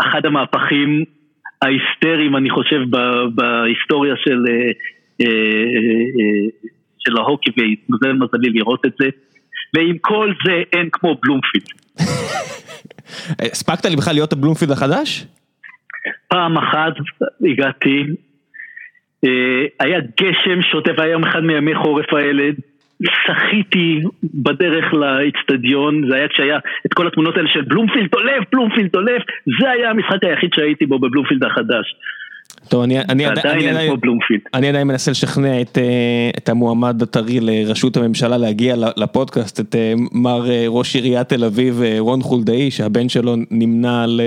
S2: אחד המהפכים ההיסטריים אני חושב בהיסטוריה של, של ההוקי והתמזל מזלי לראות את זה, ועם כל זה אין כמו בלומפילד.
S1: הספקת לי בכלל להיות הבלומפילד החדש?
S2: פעם אחת הגעתי, אה, היה גשם שוטף, היה יום אחד מימי חורף האלה, שחיתי בדרך לאיצטדיון, זה היה כשהיה את כל התמונות האלה של בלומפילד עולף, בלומפילד עולף, זה היה המשחק היחיד שהייתי בו בבלומפילד החדש.
S1: טוב, אני, אני, אני, אני, אני עדיין מנסה לשכנע את, אה, את המועמד הטרי לראשות הממשלה להגיע לפודקאסט, את אה, מר ראש עיריית תל אביב רון חולדאי, שהבן שלו נמנה על...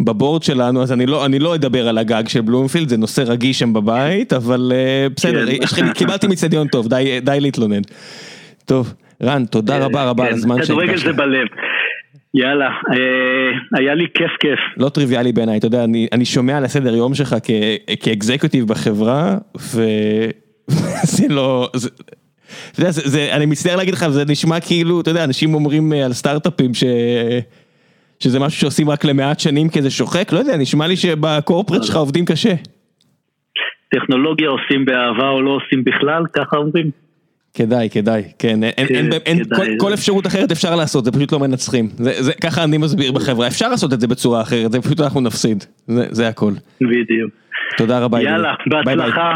S1: בבורד שלנו, אז אני לא, אני לא אדבר על הגג של בלומפילד, זה נושא רגיש שם בבית, אבל uh, בסדר, כן. קיבלתי מצדיון טוב, די, די להתלונן. טוב, רן, תודה רבה כן, רבה על הזמן
S2: שהקדשת. כדורגל זה בלב. יאללה, אה, היה לי כיף כיף.
S1: לא טריוויאלי בעיניי, אתה יודע, אני, אני שומע על הסדר יום שלך כאקזקיוטיב בחברה, וזה לא... זה... אתה יודע, זה, זה, אני מצטער להגיד לך, זה נשמע כאילו, אתה יודע, אנשים אומרים אה, על סטארט-אפים ש... שזה משהו שעושים רק למעט שנים כי זה שוחק, לא יודע, נשמע לי שבקורפרט שלך עובדים קשה.
S2: טכנולוגיה עושים באהבה או לא עושים בכלל, ככה אומרים?
S1: כדאי, כדאי, כן, אין, אין, אין, כל, כל אפשרות אחרת אפשר לעשות, זה פשוט לא מנצחים, זה, זה, ככה אני מסביר בחברה, אפשר לעשות את זה בצורה אחרת, זה פשוט אנחנו נפסיד, זה, זה הכל.
S2: בדיוק.
S1: תודה רבה.
S2: יאללה, בהצלחה.